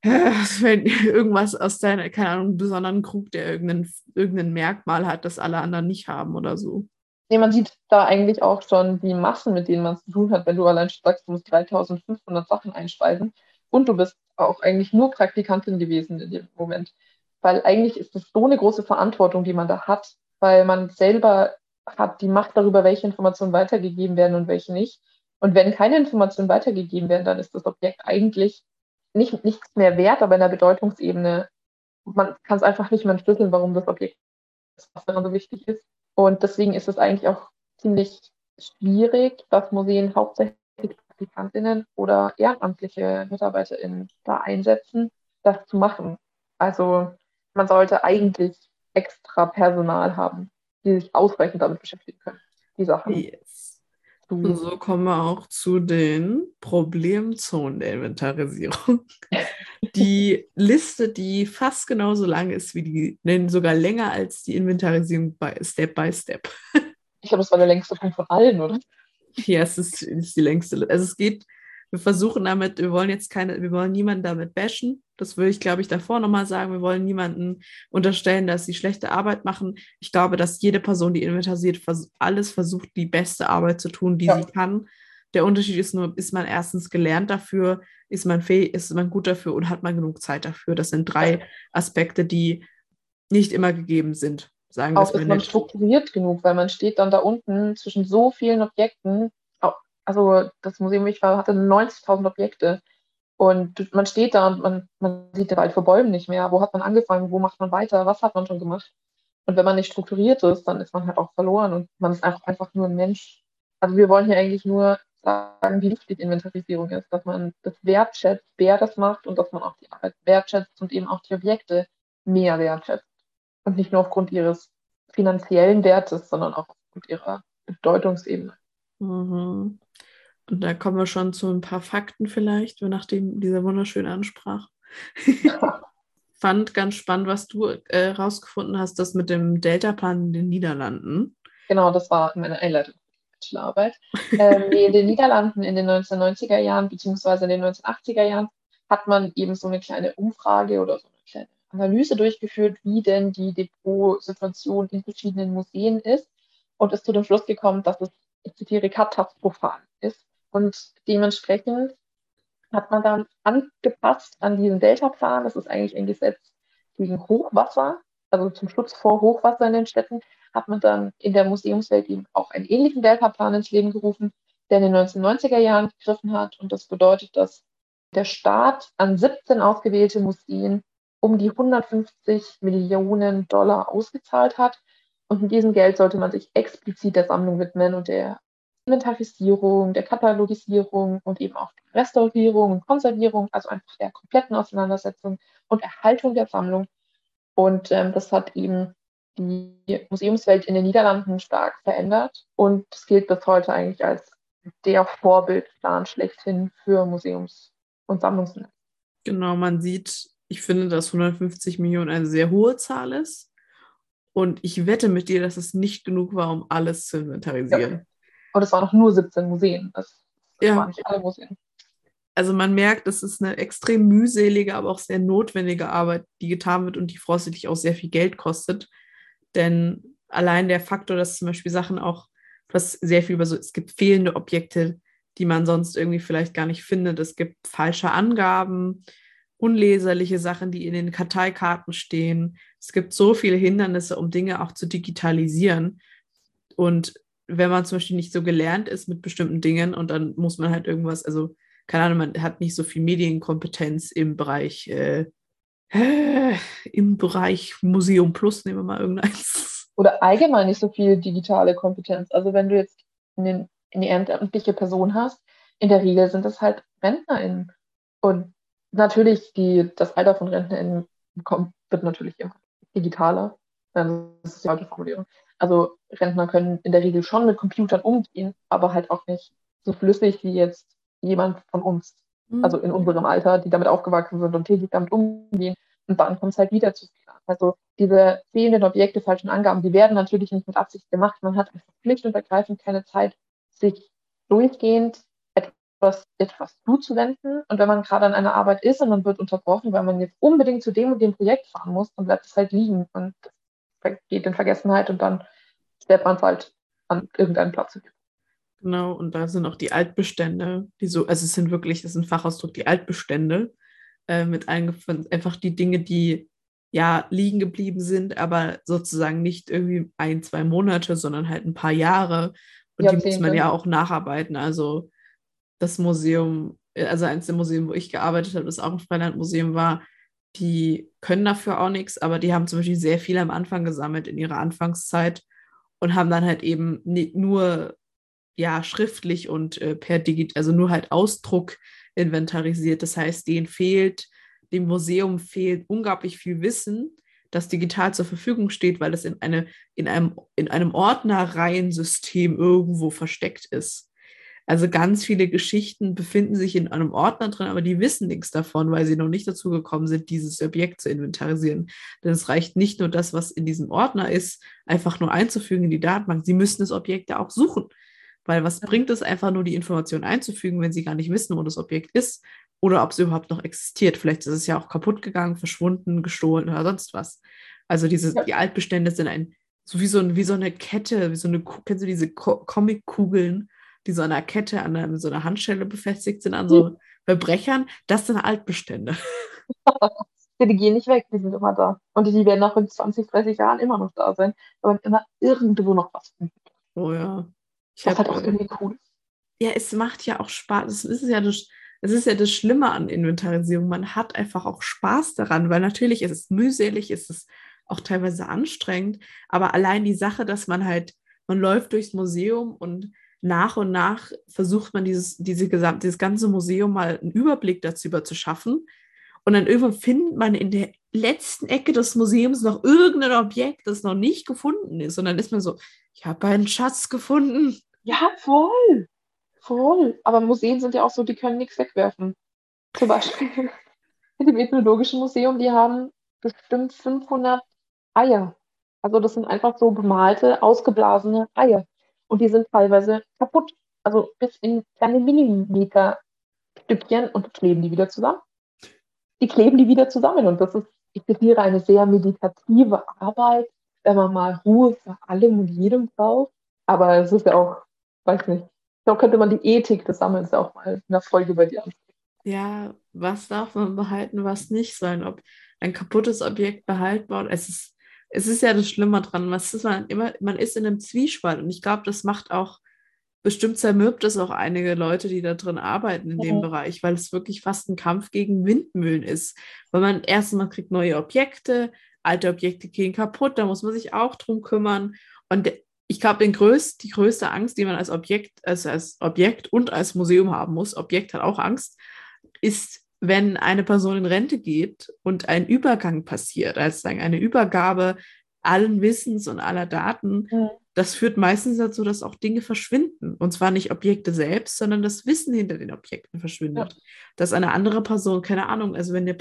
äh, wenn irgendwas aus deiner, keine Ahnung, besonderen Krug, der irgendein, irgendein Merkmal hat, das alle anderen nicht haben oder so. Nee, man sieht da eigentlich auch schon die Massen, mit denen man zu tun hat, wenn du allein sagst, du musst 3500 Sachen einspeisen und du bist auch eigentlich nur Praktikantin gewesen in dem Moment. Weil eigentlich ist es so eine große Verantwortung, die man da hat, weil man selber hat die Macht darüber, welche Informationen weitergegeben werden und welche nicht. Und wenn keine Informationen weitergegeben werden, dann ist das Objekt eigentlich nicht, nichts mehr wert, aber in der Bedeutungsebene, man kann es einfach nicht mehr entschlüsseln, warum das Objekt so wichtig ist. Und deswegen ist es eigentlich auch ziemlich schwierig, dass Museen hauptsächlich Praktikantinnen oder ehrenamtliche MitarbeiterInnen da einsetzen, das zu machen. Also man sollte eigentlich extra Personal haben die sich ausreichend damit beschäftigen können. Die Sachen. Yes. Und so kommen wir auch zu den Problemzonen der Inventarisierung. die Liste, die fast genauso lang ist wie die, nennen sogar länger als die Inventarisierung bei Step by Step. Ich glaube, das war der längste Punkt von allen, oder? Ja, es ist, ist die längste. Also es geht wir versuchen damit, wir wollen jetzt keine, wir wollen niemanden damit bashen. Das würde ich, glaube ich, davor nochmal sagen. Wir wollen niemanden unterstellen, dass sie schlechte Arbeit machen. Ich glaube, dass jede Person, die inventarisiert, alles versucht, die beste Arbeit zu tun, die ja. sie kann. Der Unterschied ist nur, ist man erstens gelernt dafür, ist man fähig, ist man gut dafür und hat man genug Zeit dafür. Das sind drei Aspekte, die nicht immer gegeben sind. Sagen Auch ist man strukturiert genug, weil man steht dann da unten zwischen so vielen Objekten also das Museum, ich war, hatte 90.000 Objekte. Und man steht da und man, man sieht den Wald vor Bäumen nicht mehr. Wo hat man angefangen? Wo macht man weiter? Was hat man schon gemacht? Und wenn man nicht strukturiert ist, dann ist man halt auch verloren und man ist einfach, einfach nur ein Mensch. Also wir wollen hier eigentlich nur sagen, wie wichtig Inventarisierung ist, dass man das wertschätzt, wer das macht und dass man auch die Arbeit wertschätzt und eben auch die Objekte mehr wertschätzt. Und nicht nur aufgrund ihres finanziellen Wertes, sondern auch aufgrund ihrer Bedeutungsebene. Mhm. Und da kommen wir schon zu ein paar Fakten vielleicht, nachdem dieser wunderschöne Ansprach. Fand ganz spannend, was du äh, rausgefunden hast, das mit dem Deltaplan in den Niederlanden. Genau, das war meine Einleitung Bachelorarbeit. ähm, in den Niederlanden in den 1990er Jahren beziehungsweise in den 1980er Jahren hat man eben so eine kleine Umfrage oder so Analyse durchgeführt, wie denn die Depotsituation in verschiedenen Museen ist und ist zu dem Schluss gekommen, dass es, ich zitiere, katastrophal ist. Und dementsprechend hat man dann angepasst an diesen Deltaplan, das ist eigentlich ein Gesetz gegen Hochwasser, also zum Schutz vor Hochwasser in den Städten, hat man dann in der Museumswelt eben auch einen ähnlichen Deltaplan ins Leben gerufen, der in den 1990er Jahren gegriffen hat. Und das bedeutet, dass der Staat an 17 ausgewählte Museen um die 150 Millionen Dollar ausgezahlt hat. Und mit diesem Geld sollte man sich explizit der Sammlung widmen und der Inventarisierung, der Katalogisierung und eben auch der Restaurierung und Konservierung, also einfach der kompletten Auseinandersetzung und Erhaltung der Sammlung. Und ähm, das hat eben die Museumswelt in den Niederlanden stark verändert und es gilt bis heute eigentlich als der Vorbildplan schlechthin für Museums- und Sammlungsnetz. Genau, man sieht, ich finde, dass 150 Millionen eine sehr hohe Zahl ist. Und ich wette mit dir, dass es nicht genug war, um alles zu inventarisieren. Ja. Und es waren noch nur 17 Museen. Das, das ja. waren nicht alle Museen. Also man merkt, es ist eine extrem mühselige, aber auch sehr notwendige Arbeit, die getan wird und die voraussichtlich auch sehr viel Geld kostet. Denn allein der Faktor, dass zum Beispiel Sachen auch, was sehr viel über so, es gibt fehlende Objekte, die man sonst irgendwie vielleicht gar nicht findet. Es gibt falsche Angaben, unleserliche Sachen, die in den Karteikarten stehen. Es gibt so viele Hindernisse, um Dinge auch zu digitalisieren. Und wenn man zum Beispiel nicht so gelernt ist mit bestimmten Dingen und dann muss man halt irgendwas, also keine Ahnung, man hat nicht so viel Medienkompetenz im Bereich äh, äh, im Bereich Museum Plus, nehmen wir mal irgendeins. Oder allgemein nicht so viel digitale Kompetenz. Also wenn du jetzt eine, ehrenamtliche Person hast, in der Regel sind das halt RentnerInnen. Und natürlich, die, das Alter von RentnerInnen kommt, wird natürlich immer digitaler. Das ist ja die Formulierung. Also Rentner können in der Regel schon mit Computern umgehen, aber halt auch nicht so flüssig wie jetzt jemand von uns mhm. also in unserem Alter, die damit aufgewachsen sind und täglich damit umgehen. Und dann kommt es halt wieder zu Fehlern. Also diese fehlenden Objekte, falschen Angaben, die werden natürlich nicht mit Absicht gemacht. Man hat einfach schlicht und ergreifend keine Zeit, sich durchgehend etwas, zuzuwenden. Und wenn man gerade an einer Arbeit ist und man wird unterbrochen, weil man jetzt unbedingt zu dem und dem Projekt fahren muss, dann bleibt es halt liegen und geht in Vergessenheit und dann stellt man es halt an irgendeinen Platz. Genau, und da sind auch die Altbestände, die so, also es sind wirklich, das ist ein Fachausdruck, die Altbestände äh, mit eingefunden, einfach die Dinge, die ja liegen geblieben sind, aber sozusagen nicht irgendwie ein, zwei Monate, sondern halt ein paar Jahre. Und Jahrzehnte. die muss man ja auch nacharbeiten. Also das Museum, also eins der Museen, wo ich gearbeitet habe, das auch ein Freilandmuseum war, die können dafür auch nichts, aber die haben zum Beispiel sehr viel am Anfang gesammelt in ihrer Anfangszeit und haben dann halt eben nicht nur ja schriftlich und äh, per Digit, also nur halt Ausdruck inventarisiert. Das heißt, denen fehlt, dem Museum fehlt unglaublich viel Wissen, das digital zur Verfügung steht, weil es in, eine, in einem, in einem Ordnerreihensystem irgendwo versteckt ist. Also ganz viele Geschichten befinden sich in einem Ordner drin, aber die wissen nichts davon, weil sie noch nicht dazu gekommen sind, dieses Objekt zu inventarisieren. Denn es reicht nicht nur das, was in diesem Ordner ist, einfach nur einzufügen in die Datenbank. Sie müssen das Objekt ja auch suchen. Weil was bringt es einfach nur, die Information einzufügen, wenn sie gar nicht wissen, wo das Objekt ist oder ob es überhaupt noch existiert? Vielleicht ist es ja auch kaputt gegangen, verschwunden, gestohlen oder sonst was. Also diese, die Altbestände sind ein, so wie so, ein, wie so eine Kette, wie so eine, kennst du diese Comic-Kugeln, die so an einer Kette, an einer, so einer Handschelle befestigt sind, an so mhm. Verbrechern? Das sind Altbestände. die gehen nicht weg, die sind immer da. Und die werden auch in 20, 30 Jahren immer noch da sein, weil man immer irgendwo noch was findet. Oh ja. Ich das hab, halt auch irgendwie cool. Ja, es macht ja auch Spaß. Es ist ja das, es ist ja das Schlimme an Inventarisierung. Man hat einfach auch Spaß daran, weil natürlich ist es mühselig, ist es auch teilweise anstrengend, aber allein die Sache, dass man halt, man läuft durchs Museum und nach und nach versucht man dieses, diese gesamt, dieses ganze Museum mal einen Überblick dazu zu schaffen. Und dann irgendwann findet man in der letzten Ecke des Museums noch irgendein Objekt, das noch nicht gefunden ist. Und dann ist man so, ich habe einen Schatz gefunden. Ja, voll. Voll. Aber Museen sind ja auch so, die können nichts wegwerfen. Zum Beispiel in dem Ethnologischen Museum, die haben bestimmt 500 Eier. Also das sind einfach so bemalte, ausgeblasene Eier. Und die sind teilweise kaputt. Also bis in kleine Millimeter-Stückchen und kleben die wieder zusammen. Die kleben die wieder zusammen. Und das ist, ich zitiere, eine sehr meditative Arbeit, wenn man mal Ruhe vor allem und jedem braucht. Aber es ist ja auch, weiß nicht, da könnte man die Ethik des Sammelns auch mal in der Folge bei dir. Ja, was darf man behalten, was nicht sein? Ob ein kaputtes Objekt behaltbar es ist. Es ist ja das Schlimme dran. Was ist man immer, man ist in einem Zwiespalt und ich glaube, das macht auch, bestimmt zermürbt es auch einige Leute, die da drin arbeiten in mhm. dem Bereich, weil es wirklich fast ein Kampf gegen Windmühlen ist. Weil man erstmal kriegt neue Objekte, alte Objekte gehen kaputt, da muss man sich auch drum kümmern. Und ich glaube, größt, die größte Angst, die man als Objekt, also als Objekt und als Museum haben muss, Objekt hat auch Angst, ist, wenn eine Person in Rente geht und ein Übergang passiert, also eine Übergabe allen Wissens und aller Daten, mhm. das führt meistens dazu, dass auch Dinge verschwinden. Und zwar nicht Objekte selbst, sondern das Wissen hinter den Objekten verschwindet. Ja. Dass eine andere Person, keine Ahnung, also wenn der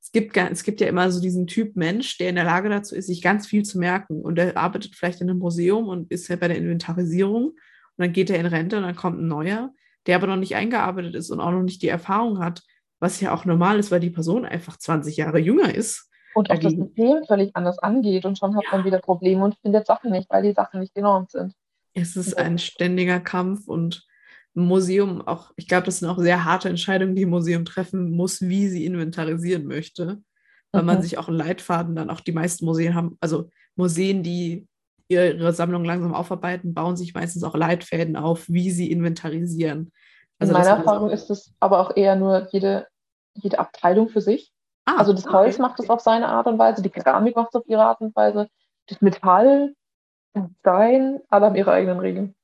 es gibt es gibt ja immer so diesen Typ Mensch, der in der Lage dazu ist, sich ganz viel zu merken. Und der arbeitet vielleicht in einem Museum und ist ja bei der Inventarisierung und dann geht er in Rente und dann kommt ein neuer der aber noch nicht eingearbeitet ist und auch noch nicht die Erfahrung hat, was ja auch normal ist, weil die Person einfach 20 Jahre jünger ist. Und auch das System völlig anders angeht und schon hat ja. man wieder Probleme und findet Sachen nicht, weil die Sachen nicht genormt sind. Es ist ein ständiger Kampf und ein Museum auch, ich glaube, das sind auch sehr harte Entscheidungen, die ein Museum treffen muss, wie sie inventarisieren möchte, weil mhm. man sich auch einen Leitfaden dann auch die meisten Museen haben, also Museen, die ihre Sammlung langsam aufarbeiten, bauen sich meistens auch Leitfäden auf, wie sie inventarisieren. Also In meiner Erfahrung ist es aber auch eher nur jede, jede Abteilung für sich. Ah, also das Holz okay. macht es auf seine Art und Weise, die Keramik macht es auf ihre Art und Weise, das Metall, das Stein, alle haben ihre eigenen Regeln.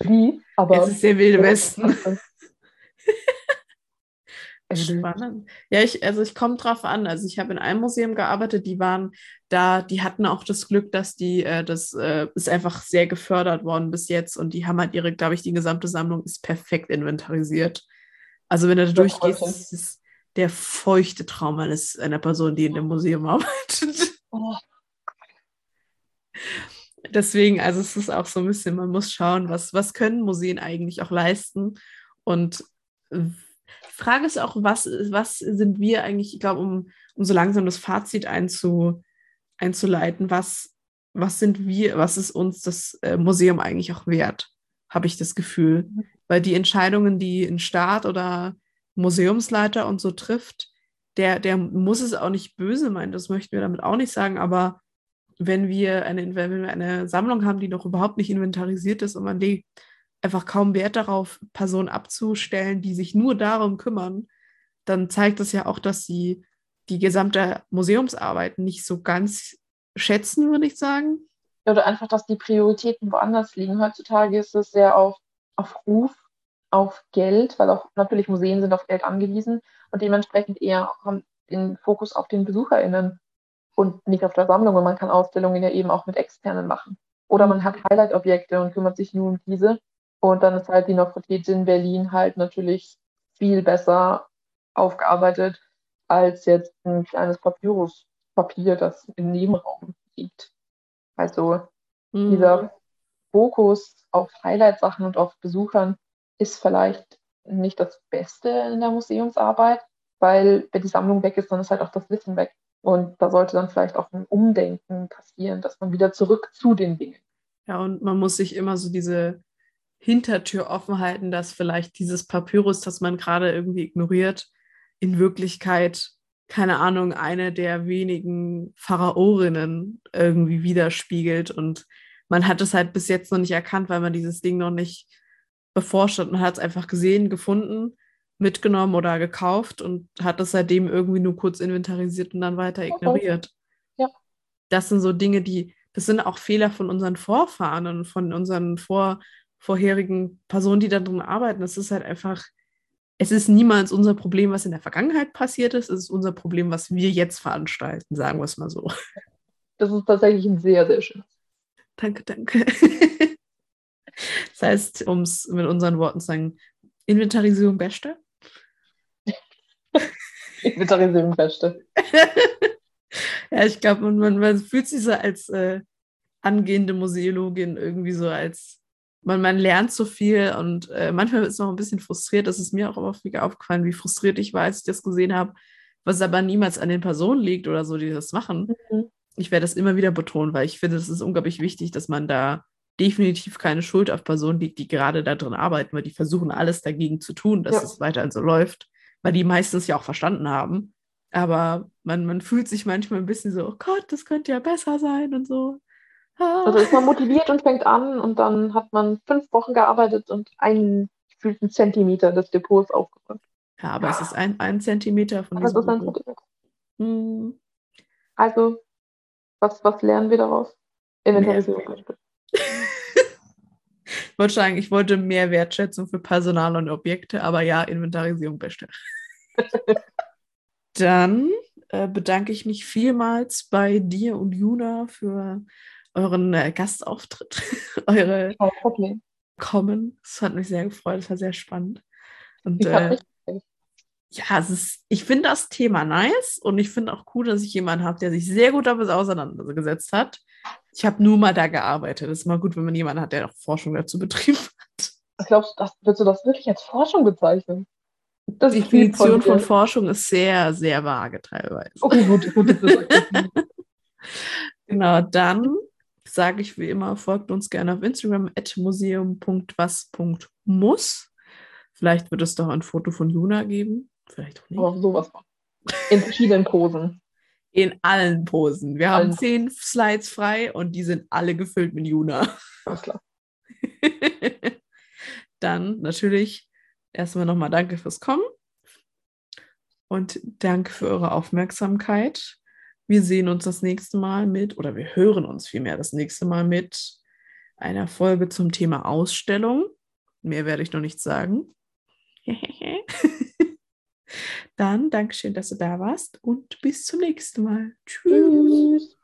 Wie, aber es ist der wilde Westen. Spannend. Ja, ich, also ich komme drauf an. Also ich habe in einem Museum gearbeitet, die waren da, die hatten auch das Glück, dass die, äh, das äh, ist einfach sehr gefördert worden bis jetzt und die haben halt ihre, glaube ich, die gesamte Sammlung ist perfekt inventarisiert. Also wenn du da durchgehst, ist es der feuchte Traum eines, einer Person, die in dem Museum arbeitet. Oh. Deswegen, also es ist auch so ein bisschen, man muss schauen, was, was können Museen eigentlich auch leisten und Frage ist auch, was, was sind wir eigentlich, ich glaube, um, um so langsam das Fazit einzu, einzuleiten, was, was sind wir, was ist uns das äh, Museum eigentlich auch wert, habe ich das Gefühl. Weil die Entscheidungen, die ein Staat oder Museumsleiter und so trifft, der, der muss es auch nicht böse meinen, das möchten wir damit auch nicht sagen, aber wenn wir eine, wenn wir eine Sammlung haben, die noch überhaupt nicht inventarisiert ist und man die einfach kaum Wert darauf, Personen abzustellen, die sich nur darum kümmern, dann zeigt das ja auch, dass sie die gesamte Museumsarbeit nicht so ganz schätzen, würde ich sagen. Oder einfach, dass die Prioritäten woanders liegen. Heutzutage ist es sehr auf, auf Ruf, auf Geld, weil auch natürlich Museen sind auf Geld angewiesen und dementsprechend eher den Fokus auf den BesucherInnen und nicht auf der Sammlung. Und man kann Ausstellungen ja eben auch mit Externen machen. Oder man hat Highlight-Objekte und kümmert sich nur um diese. Und dann ist halt die Nofretete in Berlin halt natürlich viel besser aufgearbeitet als jetzt ein kleines Papyruspapier, das im Nebenraum liegt. Also mhm. dieser Fokus auf Highlight-Sachen und auf Besuchern ist vielleicht nicht das Beste in der Museumsarbeit, weil wenn die Sammlung weg ist, dann ist halt auch das Wissen weg. Und da sollte dann vielleicht auch ein Umdenken passieren, dass man wieder zurück zu den Dingen. Ja, und man muss sich immer so diese Hintertür offen halten, dass vielleicht dieses Papyrus, das man gerade irgendwie ignoriert, in Wirklichkeit, keine Ahnung, eine der wenigen Pharaorinnen irgendwie widerspiegelt. Und man hat es halt bis jetzt noch nicht erkannt, weil man dieses Ding noch nicht beforscht hat. Man hat es einfach gesehen, gefunden, mitgenommen oder gekauft und hat es seitdem irgendwie nur kurz inventarisiert und dann weiter ignoriert. Ja. Das sind so Dinge, die, das sind auch Fehler von unseren Vorfahren und von unseren Vor- vorherigen Personen, die da drin arbeiten. Das ist halt einfach, es ist niemals unser Problem, was in der Vergangenheit passiert ist, es ist unser Problem, was wir jetzt veranstalten, sagen wir es mal so. Das ist tatsächlich ein sehr, sehr schönes. Danke, danke. das heißt, um es mit unseren Worten zu sagen, Inventarisierung beste. Inventarisierung beste. ja, ich glaube, man, man, man, fühlt sich so als äh, angehende Museologin irgendwie so als man, man lernt so viel und äh, manchmal ist es noch ein bisschen frustriert. Das ist mir auch immer viel aufgefallen, wie frustriert ich war, als ich das gesehen habe, was aber niemals an den Personen liegt oder so, die das machen. Mhm. Ich werde das immer wieder betonen, weil ich finde, es ist unglaublich wichtig, dass man da definitiv keine Schuld auf Personen liegt, die gerade da drin arbeiten, weil die versuchen alles dagegen zu tun, dass ja. es weiterhin so läuft, weil die meistens ja auch verstanden haben. Aber man, man fühlt sich manchmal ein bisschen so, oh Gott, das könnte ja besser sein und so. Also ist man motiviert und fängt an und dann hat man fünf Wochen gearbeitet und einen gefühlten Zentimeter des Depots aufgeräumt. Ja, aber es ist ein, ein Zentimeter von aber diesem ist ein Zentimeter. Hm. Also, was, was lernen wir daraus? Inventarisierung. ich wollte sagen, ich wollte mehr Wertschätzung für Personal und Objekte, aber ja, Inventarisierung beste. Dann äh, bedanke ich mich vielmals bei dir und Juna für euren äh, Gastauftritt, eure. Kommen. Das hat mich sehr gefreut, das war sehr spannend. Und äh, ja, es ist, ich finde das Thema nice und ich finde auch cool, dass ich jemanden habe, der sich sehr gut damit auseinandergesetzt hat. Ich habe nur mal da gearbeitet. Es ist mal gut, wenn man jemanden hat, der auch Forschung dazu betrieben hat. Ich glaube, das, würdest du das wirklich als Forschung bezeichnen? Das Die Definition von, von, Forschung ist sehr, sehr vage teilweise. Okay, gut. gut genau, dann sage ich wie immer, folgt uns gerne auf Instagram at museum.was.muss. Vielleicht wird es doch ein Foto von Juna geben. Vielleicht auch nicht. Aber sowas. In verschiedenen Posen. In allen Posen. Wir allen. haben zehn Slides frei und die sind alle gefüllt mit Juna. Alles klar. Dann natürlich erstmal nochmal danke fürs Kommen und danke für eure Aufmerksamkeit. Wir sehen uns das nächste Mal mit, oder wir hören uns vielmehr das nächste Mal mit einer Folge zum Thema Ausstellung. Mehr werde ich noch nicht sagen. Dann Dankeschön, dass du da warst und bis zum nächsten Mal. Tschüss.